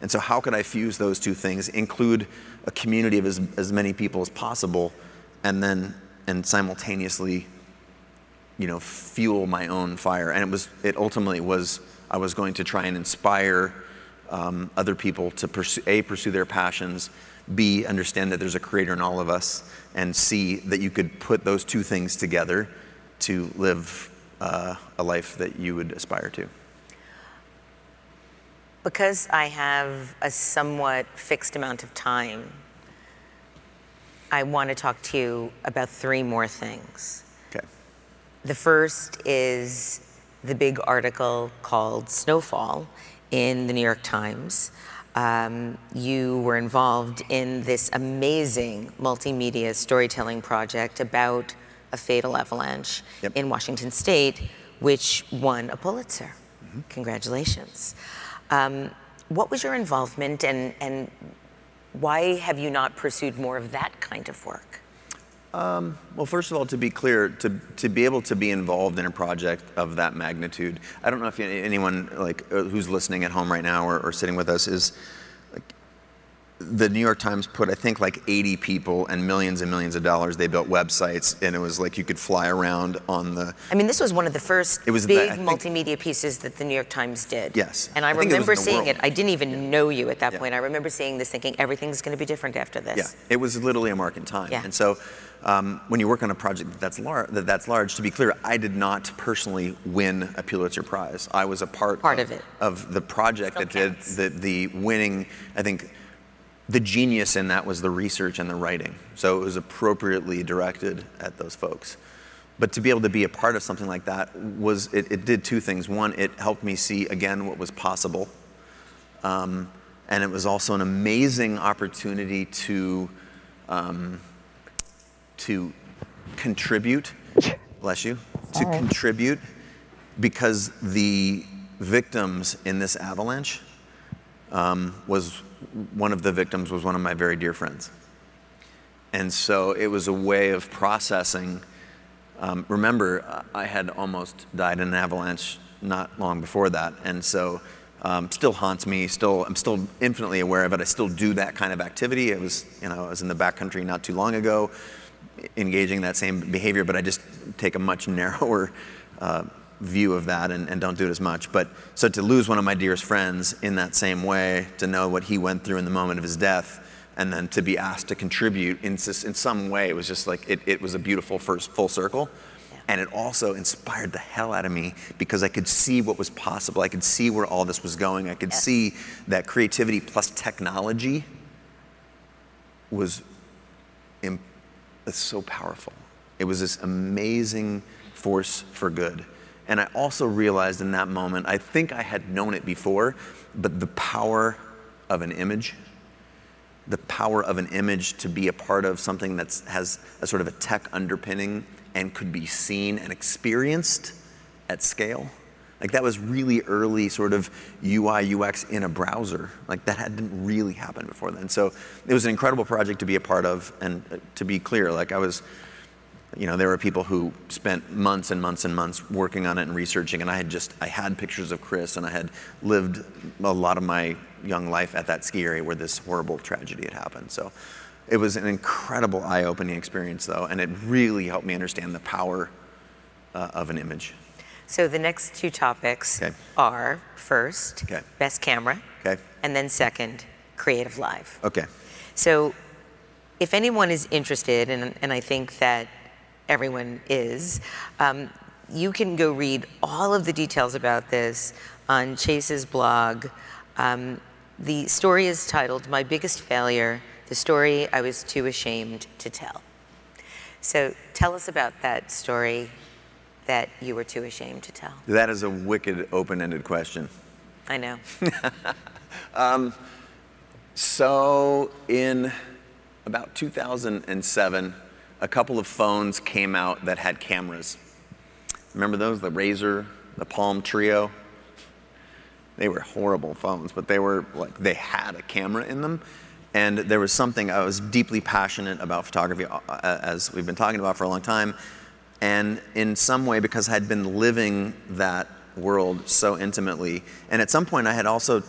C: And so, how could I fuse those two things, include a community of as, as many people as possible, and then and simultaneously you know, fuel my own fire. And it was, it ultimately was, I was going to try and inspire um, other people to pursue, A, pursue their passions, B, understand that there's a creator in all of us, and C, that you could put those two things together to live uh, a life that you would aspire to.
D: Because I have a somewhat fixed amount of time, I want to talk to you about three more things. The first is the big article called Snowfall in the New York Times. Um, you were involved in this amazing multimedia storytelling project about a fatal avalanche yep. in Washington State, which won a Pulitzer. Mm-hmm. Congratulations. Um, what was your involvement and, and why have you not pursued more of that kind of work?
C: Um, well, first of all, to be clear, to, to be able to be involved in a project of that magnitude, I don't know if anyone like uh, who's listening at home right now or, or sitting with us is like, the New York Times put, I think, like 80 people and millions and millions of dollars. They built websites, and it was like you could fly around on the.
D: I mean, this was one of the first it was big the, multimedia pieces that the New York Times did.
C: Yes.
D: And I, I remember it seeing it. I didn't even yeah. know you at that yeah. point. I remember seeing this, thinking everything's going to be different after this.
C: Yeah, it was literally a mark in time.
D: Yeah.
C: And so um, when you work on a project that's, lar- that that's large, to be clear, I did not personally win a Pulitzer Prize. I was a part,
D: part of, of it
C: of the project Still that counts. did the, the winning. I think the genius in that was the research and the writing. So it was appropriately directed at those folks. But to be able to be a part of something like that was it, it did two things. One, it helped me see again what was possible, um, and it was also an amazing opportunity to. Um, to contribute, bless you, to contribute because the victims in this avalanche um, was one of the victims was one of my very dear friends. And so it was a way of processing. Um, remember, I had almost died in an avalanche not long before that. And so um, still haunts me. Still, I'm still infinitely aware of it. I still do that kind of activity. It was, you know, I was in the backcountry not too long ago engaging that same behavior, but I just take a much narrower uh, view of that and, and don't do it as much. But so to lose one of my dearest friends in that same way, to know what he went through in the moment of his death, and then to be asked to contribute in, in some way, it was just like, it, it was a beautiful first full circle. And it also inspired the hell out of me because I could see what was possible. I could see where all this was going. I could see that creativity plus technology was imp- so powerful. It was this amazing force for good. And I also realized in that moment, I think I had known it before, but the power of an image, the power of an image to be a part of something that has a sort of a tech underpinning and could be seen and experienced at scale. Like that was really early sort of UI, UX in a browser. Like that hadn't really happened before then. So it was an incredible project to be a part of. And uh, to be clear, like I was you know, there were people who spent months and months and months working on it and researching, and I had just, I had pictures of Chris, and I had lived a lot of my young life at that ski area where this horrible tragedy had happened. So it was an incredible eye-opening experience, though, and it really helped me understand the power uh, of an image.
D: So the next two topics okay. are first, okay. best camera, okay. and then second, creative live.
C: Okay.
D: So if anyone is interested, and, and I think that everyone is. Um, you can go read all of the details about this on Chase's blog. Um, the story is titled My Biggest Failure The Story I Was Too Ashamed to Tell. So tell us about that story that you were too ashamed to tell.
C: That is a wicked open ended question.
D: I know.
C: um, so, in about 2007, a couple of phones came out that had cameras. Remember those? The Razr, the Palm Treo. They were horrible phones, but they were like, they had a camera in them. And there was something, I was deeply passionate about photography, uh, uh, as we've been talking about for a long time. And in some way, because I had been living that world so intimately, and at some point I had also,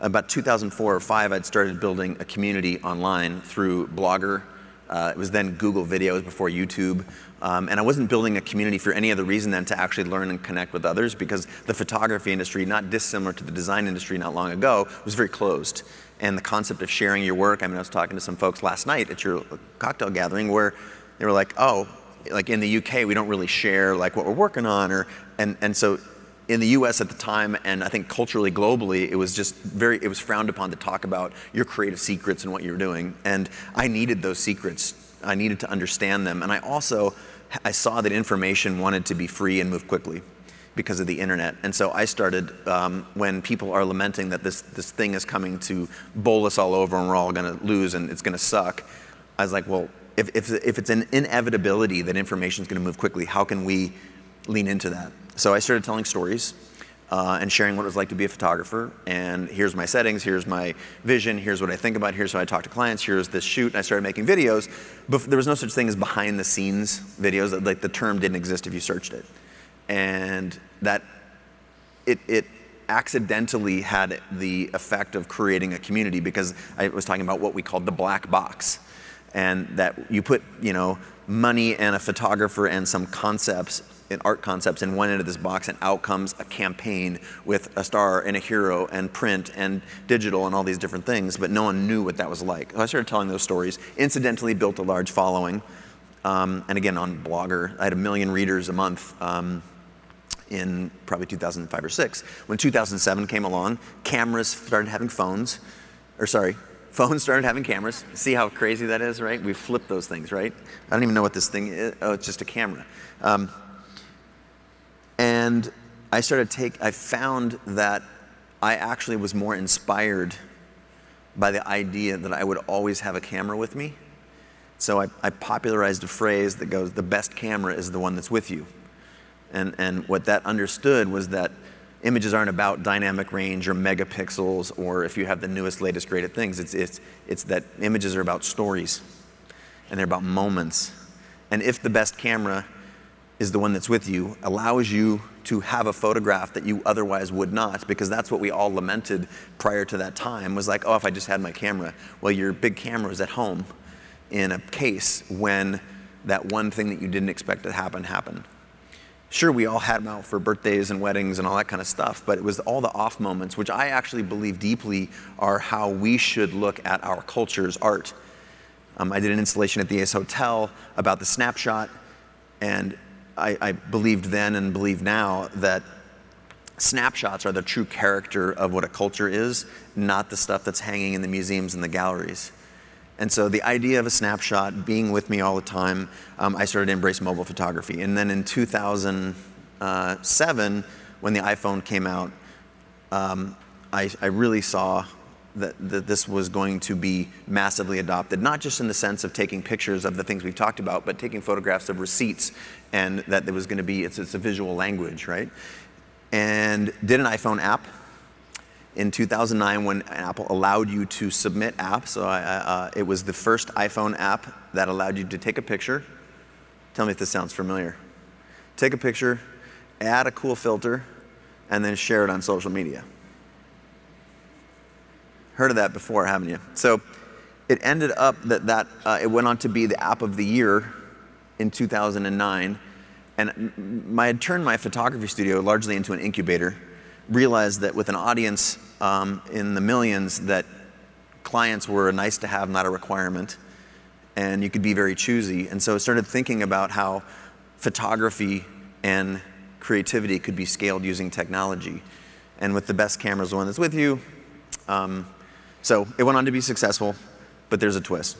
C: about 2004 or 5, I'd started building a community online through Blogger uh, it was then Google Videos before YouTube. Um, and I wasn't building a community for any other reason than to actually learn and connect with others because the photography industry, not dissimilar to the design industry not long ago, was very closed. And the concept of sharing your work, I mean, I was talking to some folks last night at your cocktail gathering where they were like, oh, like in the UK, we don't really share like what we're working on. Or, and, and so in the US at the time, and I think culturally, globally, it was just very, it was frowned upon to talk about your creative secrets and what you were doing. And I needed those secrets. I needed to understand them. And I also, I saw that information wanted to be free and move quickly because of the internet. And so I started, um, when people are lamenting that this, this thing is coming to bowl us all over and we're all gonna lose and it's gonna suck, I was like, well, if, if, if it's an inevitability that information is gonna move quickly, how can we lean into that? So I started telling stories uh, and sharing what it was like to be a photographer. And here's my settings, here's my vision, here's what I think about, here's how I talk to clients, here's this shoot. And I started making videos. But there was no such thing as behind the scenes videos. Like the term didn't exist if you searched it. And that it, it accidentally had the effect of creating a community because I was talking about what we called the black box. And that you put, you know, money and a photographer and some concepts and art concepts in one end of this box, and out comes a campaign with a star and a hero and print and digital and all these different things, but no one knew what that was like. So I started telling those stories, incidentally built a large following. Um, and again, on Blogger, I had a million readers a month um, in probably 2005 or 6. When 2007 came along, cameras started having phones, or sorry, phones started having cameras. See how crazy that is, right? We flipped those things, right? I don't even know what this thing is. Oh, it's just a camera. Um, and I started take I found that I actually was more inspired by the idea that I would always have a camera with me. So I, I popularized a phrase that goes, the best camera is the one that's with you. And, and what that understood was that images aren't about dynamic range or megapixels or if you have the newest, latest, greatest things. It's, it's, it's that images are about stories and they're about moments. And if the best camera is the one that's with you, allows you to have a photograph that you otherwise would not, because that's what we all lamented prior to that time was like, oh, if I just had my camera. Well, your big camera is at home in a case when that one thing that you didn't expect to happen happened. Sure, we all had them out for birthdays and weddings and all that kind of stuff, but it was all the off moments, which I actually believe deeply are how we should look at our culture's art. Um, I did an installation at the Ace Hotel about the snapshot, and I, I believed then and believe now that snapshots are the true character of what a culture is, not the stuff that's hanging in the museums and the galleries. And so the idea of a snapshot being with me all the time, um, I started to embrace mobile photography. And then in 2007, when the iPhone came out, um, I, I, really saw that, that, this was going to be massively adopted, not just in the sense of taking pictures of the things we've talked about, but taking photographs of receipts, and that there was going to be, it's, it's a visual language, right? And did an iPhone app in 2009 when Apple allowed you to submit apps. So I, uh, it was the first iPhone app that allowed you to take a picture. Tell me if this sounds familiar. Take a picture, add a cool filter, and then share it on social media. Heard of that before, haven't you? So it ended up that, that uh, it went on to be the app of the year in 2009. And I had turned my photography studio largely into an incubator realized that with an audience um, in the millions that clients were nice to have, not a requirement, and you could be very choosy. And so I started thinking about how photography and creativity could be scaled using technology. And with the best camera the one that's with you. Um, so it went on to be successful, but there's a twist.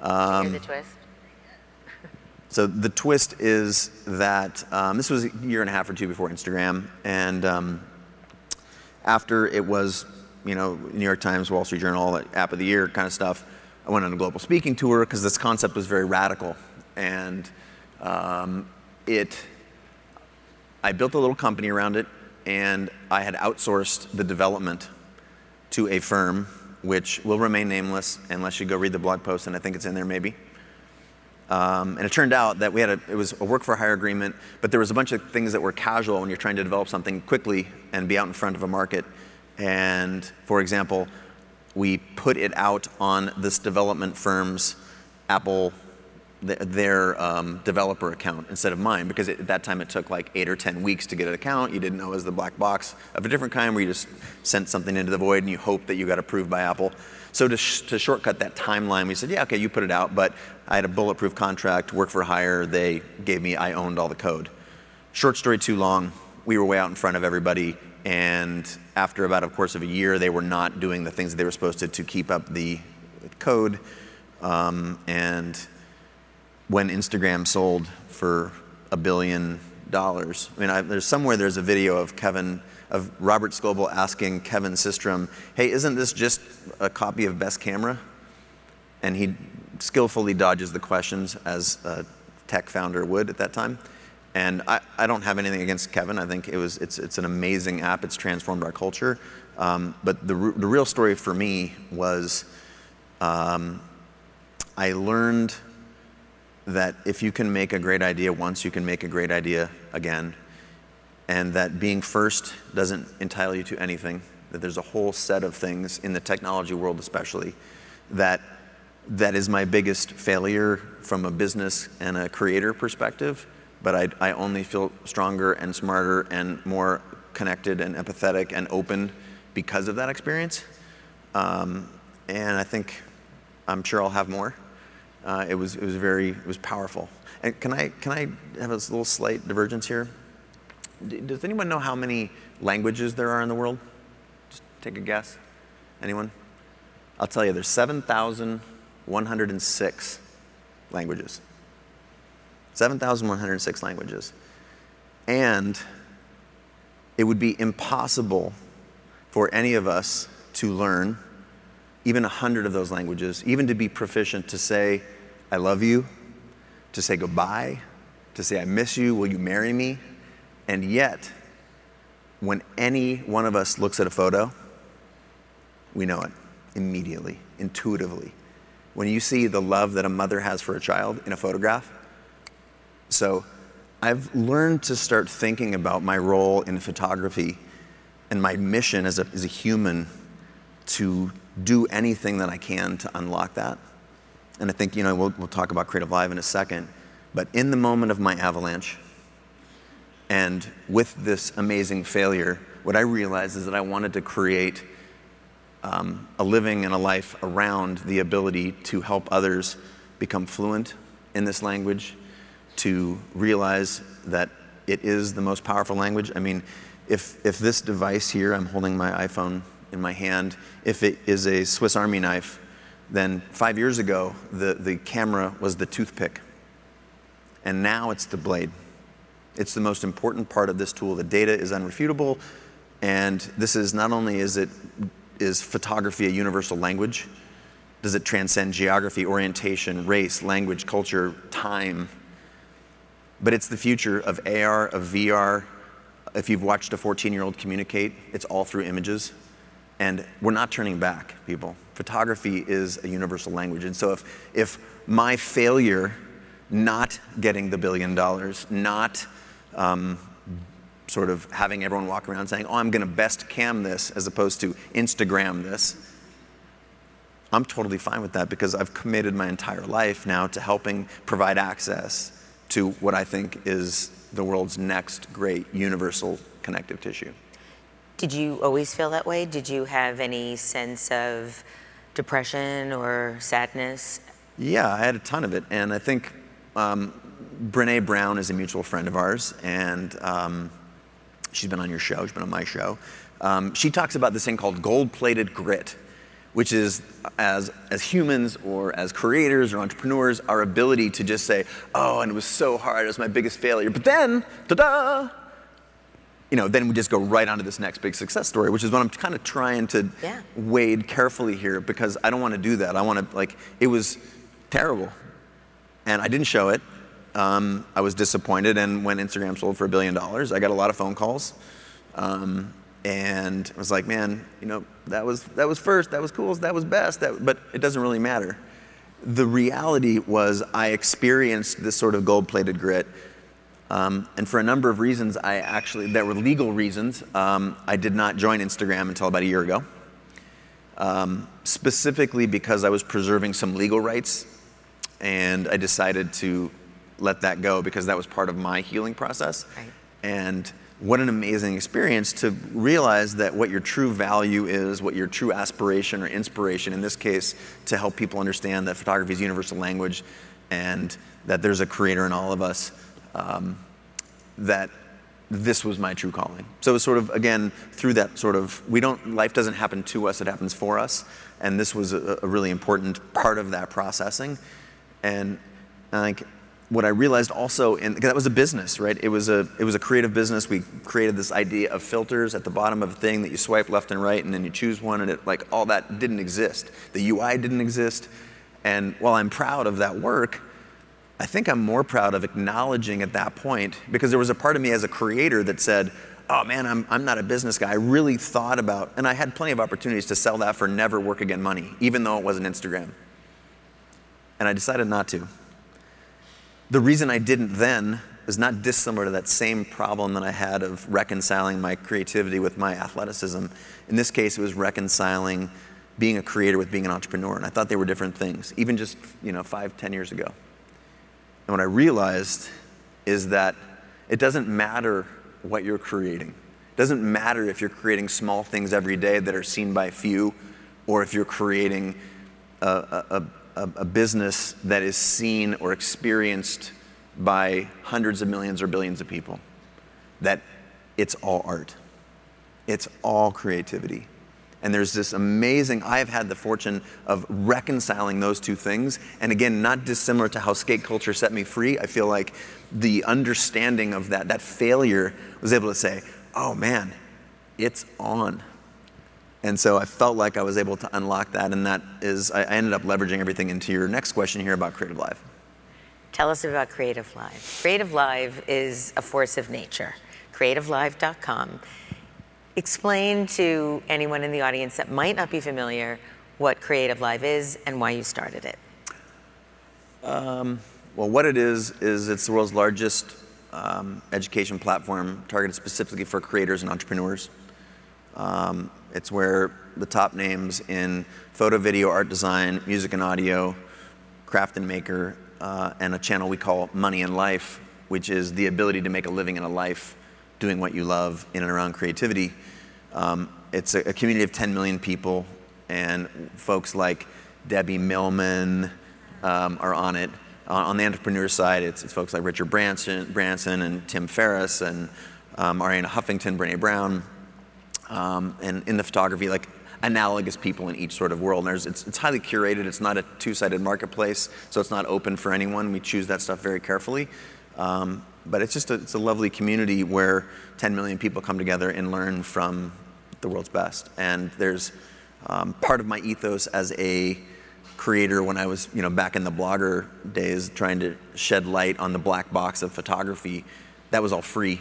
D: Um, Here's a twist.
C: So the twist is that um, this was a year and a half or two before Instagram, and um, after it was, you know, New York Times, Wall Street Journal, that app of the year kind of stuff, I went on a global speaking tour because this concept was very radical, and um, it. I built a little company around it, and I had outsourced the development to a firm, which will remain nameless unless you go read the blog post, and I think it's in there maybe. Um, and it turned out that we had a, it was a work for hire agreement, but there was a bunch of things that were casual when you're trying to develop something quickly and be out in front of a market. And for example, we put it out on this development firm's Apple, their um, developer account instead of mine, because it, at that time it took like eight or 10 weeks to get an account. You didn't know it was the black box of a different kind where you just sent something into the void and you hope that you got approved by Apple. So to, sh- to shortcut that timeline, we said, yeah, okay, you put it out, but I had a bulletproof contract, work for hire. They gave me, I owned all the code. Short story too long. We were way out in front of everybody, and after about a course of a year, they were not doing the things that they were supposed to to keep up the code. Um, and when Instagram sold for a billion dollars, I mean, I, there's somewhere there's a video of Kevin of Robert Scoble asking Kevin Systrom, hey, isn't this just a copy of Best Camera? And he skillfully dodges the questions as a tech founder would at that time. And I, I don't have anything against Kevin. I think it was, it's, it's an amazing app. It's transformed our culture. Um, but the, the real story for me was um, I learned that if you can make a great idea once, you can make a great idea again and that being first doesn't entitle you to anything, that there's a whole set of things in the technology world, especially, that that is my biggest failure from a business and a creator perspective. But I, I only feel stronger and smarter and more connected and empathetic and open because of that experience. Um, and I think I'm sure I'll have more. Uh, it was it was very it was powerful. And can I can I have a little slight divergence here? Does anyone know how many languages there are in the world? Just take a guess. Anyone? I'll tell you, there's 7,106 languages. 7,106 languages. And it would be impossible for any of us to learn even a hundred of those languages, even to be proficient to say, I love you, to say goodbye, to say, I miss you, will you marry me? And yet, when any one of us looks at a photo, we know it immediately, intuitively. When you see the love that a mother has for a child in a photograph. So I've learned to start thinking about my role in photography and my mission as a, as a human to do anything that I can to unlock that. And I think, you know, we'll, we'll talk about Creative Live in a second. But in the moment of my avalanche, and with this amazing failure, what I realized is that I wanted to create um, a living and a life around the ability to help others become fluent in this language, to realize that it is the most powerful language. I mean, if, if this device here, I'm holding my iPhone in my hand, if it is a Swiss Army knife, then five years ago, the, the camera was the toothpick. And now it's the blade. It's the most important part of this tool. The data is unrefutable. And this is not only is it is photography a universal language, does it transcend geography, orientation, race, language, culture, time? But it's the future of AR, of VR. If you've watched a 14 year old communicate, it's all through images. And we're not turning back, people. Photography is a universal language. And so if, if my failure not getting the billion dollars, not um, sort of having everyone walk around saying, oh, I'm going to best cam this as opposed to Instagram this, I'm totally fine with that because I've committed my entire life now to helping provide access to what I think is the world's next great universal connective tissue.
D: Did you always feel that way? Did you have any sense of depression or sadness?
C: Yeah, I had a ton of it. And I think um, Brene Brown is a mutual friend of ours, and um, she's been on your show, she's been on my show. Um, she talks about this thing called gold plated grit, which is as, as humans or as creators or entrepreneurs, our ability to just say, oh, and it was so hard, it was my biggest failure. But then, ta da, you know, then we just go right on to this next big success story, which is what I'm kind of trying to
D: yeah.
C: wade carefully here because I don't want to do that. I want to, like, it was terrible. And I didn't show it. Um, I was disappointed. And when Instagram sold for a billion dollars, I got a lot of phone calls. Um, and I was like, man, you know, that was, that was first, that was cool, that was best, that, but it doesn't really matter. The reality was I experienced this sort of gold plated grit um, and for a number of reasons, I actually, there were legal reasons, um, I did not join Instagram until about a year ago. Um, specifically because I was preserving some legal rights, and I decided to let that go because that was part of my healing process.
D: Right.
C: And what an amazing experience to realize that what your true value is, what your true aspiration or inspiration, in this case, to help people understand that photography is universal language and that there's a creator in all of us um, that this was my true calling. So it was sort of again through that sort of we don't life doesn't happen to us; it happens for us, and this was a, a really important part of that processing. And I think what I realized also, in that was a business, right? It was a it was a creative business. We created this idea of filters at the bottom of a thing that you swipe left and right, and then you choose one, and it like all that didn't exist. The UI didn't exist, and while I'm proud of that work, I think I'm more proud of acknowledging at that point because there was a part of me as a creator that said, oh man, I'm, I'm not a business guy. I really thought about, and I had plenty of opportunities to sell that for never work again money, even though it wasn't Instagram. And I decided not to. The reason I didn't then is not dissimilar to that same problem that I had of reconciling my creativity with my athleticism. In this case, it was reconciling being a creator with being an entrepreneur. And I thought they were different things, even just, you know, five, ten years ago. And what I realized is that it doesn't matter what you're creating. It doesn't matter if you're creating small things every day that are seen by few, or if you're creating a, a, a, a business that is seen or experienced by hundreds of millions or billions of people. That it's all art, it's all creativity. And there's this amazing, I have had the fortune of reconciling those two things. And again, not dissimilar to how skate culture set me free. I feel like the understanding of that, that failure, was able to say, oh man, it's on. And so I felt like I was able to unlock that. And that is, I ended up leveraging everything into your next question here about Creative Live.
D: Tell us about Creative Live. Creative Live is a force of nature. CreativeLive.com Explain to anyone in the audience that might not be familiar what Creative Live is and why you started it.
C: Um, well, what it is, is it's the world's largest um, education platform targeted specifically for creators and entrepreneurs. Um, it's where the top names in photo, video, art design, music and audio, craft and maker, uh, and a channel we call Money and Life, which is the ability to make a living and a life doing what you love in and around creativity. Um, it's a, a, community of 10 million people, and folks like Debbie Millman um, are on it. Uh, on the entrepreneur side, it's, it's, folks like Richard Branson, Branson and Tim Ferriss and um, Arianna Huffington, Brene Brown. Um, and in the photography, like analogous people in each sort of world. And it's, it's highly curated. It's not a two-sided marketplace, so it's not open for anyone. We choose that stuff very carefully. Um, but it's just a, it's a lovely community where 10 million people come together and learn from the world's best. And there's um, part of my ethos as a creator when I was, you know, back in the blogger days, trying to shed light on the black box of photography. That was all free.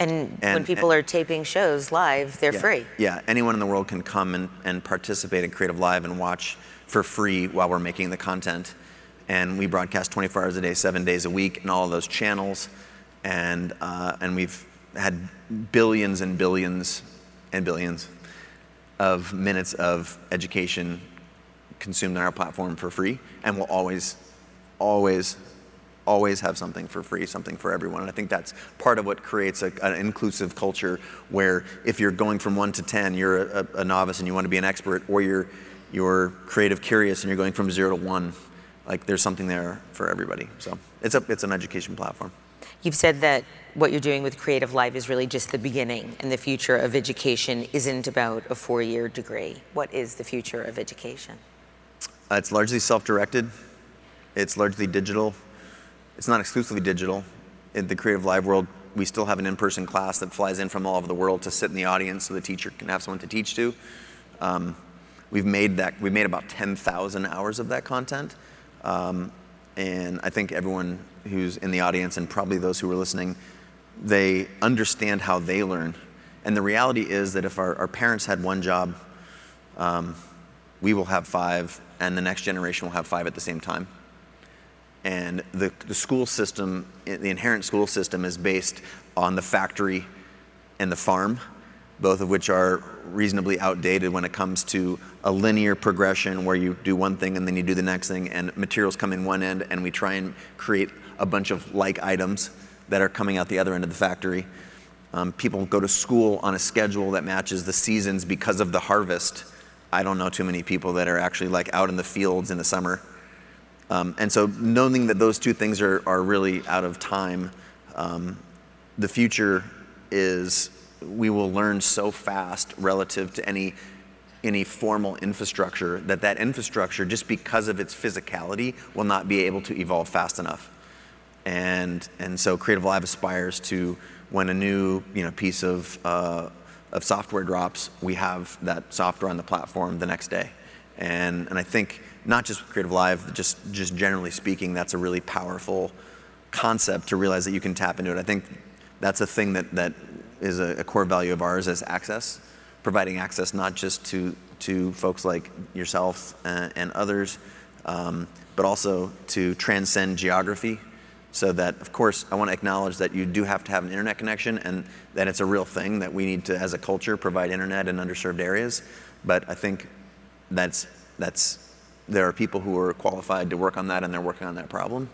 D: And, and when people and, are taping shows live, they're
C: yeah,
D: free.
C: Yeah, anyone in the world can come and, and participate in Creative Live and watch for free while we're making the content. And we broadcast 24 hours a day, seven days a week, in all of those channels. And, uh, and we've had billions and billions and billions of minutes of education consumed on our platform for free, and we'll always, always, always have something for free, something for everyone. And I think that's part of what creates a, an inclusive culture where if you're going from one to 10, you're a, a, novice and you want to be an expert, or you're, you're creative curious and you're going from zero to one, like there's something there for everybody. So it's, a, it's an education platform.
D: You've said that what you're doing with Creative Live is really just the beginning, and the future of education isn't about a four year degree. What is the future of education?
C: Uh, it's largely self directed, it's largely digital. It's not exclusively digital. In the Creative Live world, we still have an in person class that flies in from all over the world to sit in the audience so the teacher can have someone to teach to. Um, we've made that, we made about 10,000 hours of that content. Um, and I think everyone who's in the audience and probably those who are listening, they understand how they learn. And the reality is that if our, our parents had one job, um, we will have five, and the next generation will have five at the same time. And the, the school system, the inherent school system, is based on the factory and the farm, both of which are reasonably outdated when it comes to a linear progression where you do one thing and then you do the next thing, and materials come in one end, and we try and create a bunch of like items that are coming out the other end of the factory. Um, people go to school on a schedule that matches the seasons because of the harvest. I don't know too many people that are actually like out in the fields in the summer. Um, and so knowing that those two things are, are really out of time, um, the future is we will learn so fast relative to any any formal infrastructure that that infrastructure just because of its physicality will not be able to evolve fast enough. And and so Creative Live aspires to when a new you know piece of uh, of software drops, we have that software on the platform the next day, and and I think not just with Creative Live, just just generally speaking, that's a really powerful concept to realize that you can tap into it. I think that's a thing that that is a, a core value of ours as access, providing access not just to to folks like yourself and, and others, um, but also to transcend geography so that, of course, I want to acknowledge that you do have to have an internet connection and that it's a real thing that we need to, as a culture, provide internet in underserved areas. But I think that's, that's, there are people who are qualified to work on that and they're working on that problem.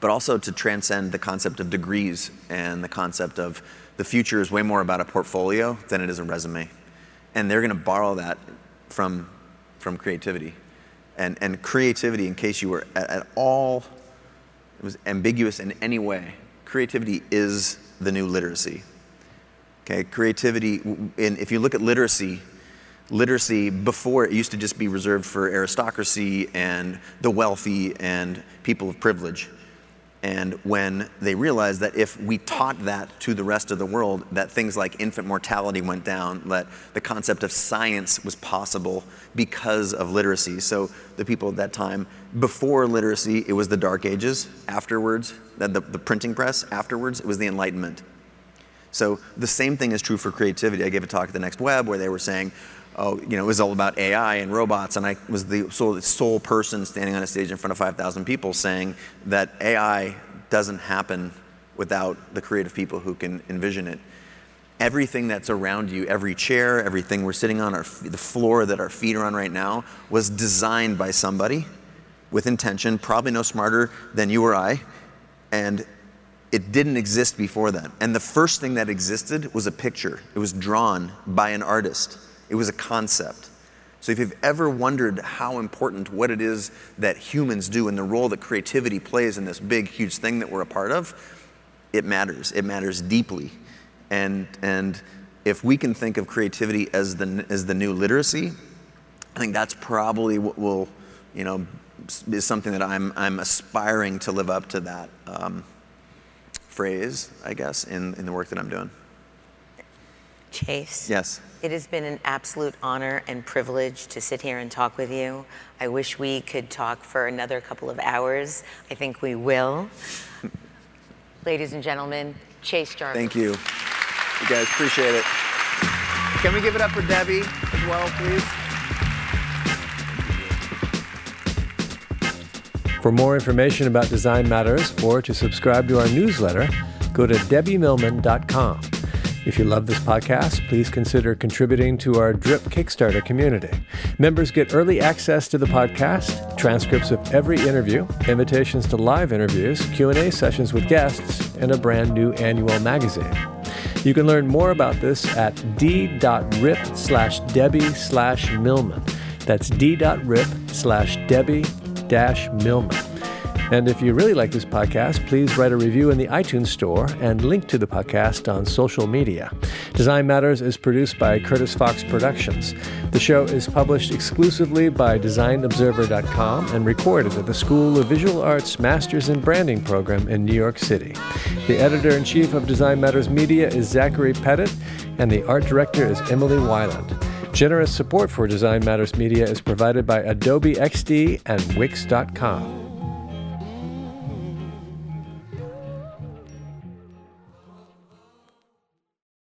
C: But also to transcend the concept of degrees and the concept of the future is way more about a portfolio than it is a resume. And they're going to borrow that from, from creativity. And, and creativity, in case you were at, at all it was ambiguous in any way. Creativity is the new literacy. Okay, creativity, and if you look at literacy, literacy before it used to just be reserved for aristocracy and the wealthy and people of privilege. And when they realized that if we taught that to the rest of the world, that things like infant mortality went down, that the concept of science was possible because of literacy. So the people at that time, before literacy, it was the Dark Ages. Afterwards, the, the printing press. Afterwards, it was the Enlightenment. So the same thing is true for creativity. I gave a talk at the Next Web where they were saying, oh, you know, it was all about AI and robots, and I was the sole, sole person standing on a stage in front of 5,000 people saying that AI doesn't happen without the creative people who can envision it. Everything that's around you, every chair, everything we're sitting on, our, the floor that our feet are on right now, was designed by somebody with intention, probably no smarter than you or I, and it didn't exist before then. And the first thing that existed was a picture. It was drawn by an artist. It was a concept. So if you've ever wondered how important what it is that humans do and the role that creativity plays in this big, huge thing that we're a part of, it matters. It matters deeply. And, and if we can think of creativity as the, as the new literacy, I think that's probably what will, you know, is something that I'm, I'm aspiring to live up to that um, phrase, I guess, in, in the work that I'm doing.
D: Chase.
C: Yes.
D: It has been an absolute honor and privilege to sit here and talk with you. I wish we could talk for another couple of hours. I think we will. Ladies and gentlemen, Chase Jarvis.
C: Thank you. You guys appreciate it. Can we give it up for Debbie as well, please?
B: For more information about Design Matters or to subscribe to our newsletter, go to debbiemillman.com. If you love this podcast, please consider contributing to our Drip Kickstarter community. Members get early access to the podcast, transcripts of every interview, invitations to live interviews, Q&A sessions with guests, and a brand new annual magazine. You can learn more about this at d.rip slash Debbie slash Millman. That's d.rip slash Debbie dash Millman. And if you really like this podcast, please write a review in the iTunes Store and link to the podcast on social media. Design Matters is produced by Curtis Fox Productions. The show is published exclusively by DesignObserver.com and recorded at the School of Visual Arts Masters in Branding program in New York City. The editor in chief of Design Matters Media is Zachary Petit, and the art director is Emily Weiland. Generous support for Design Matters Media is provided by Adobe XD and Wix.com.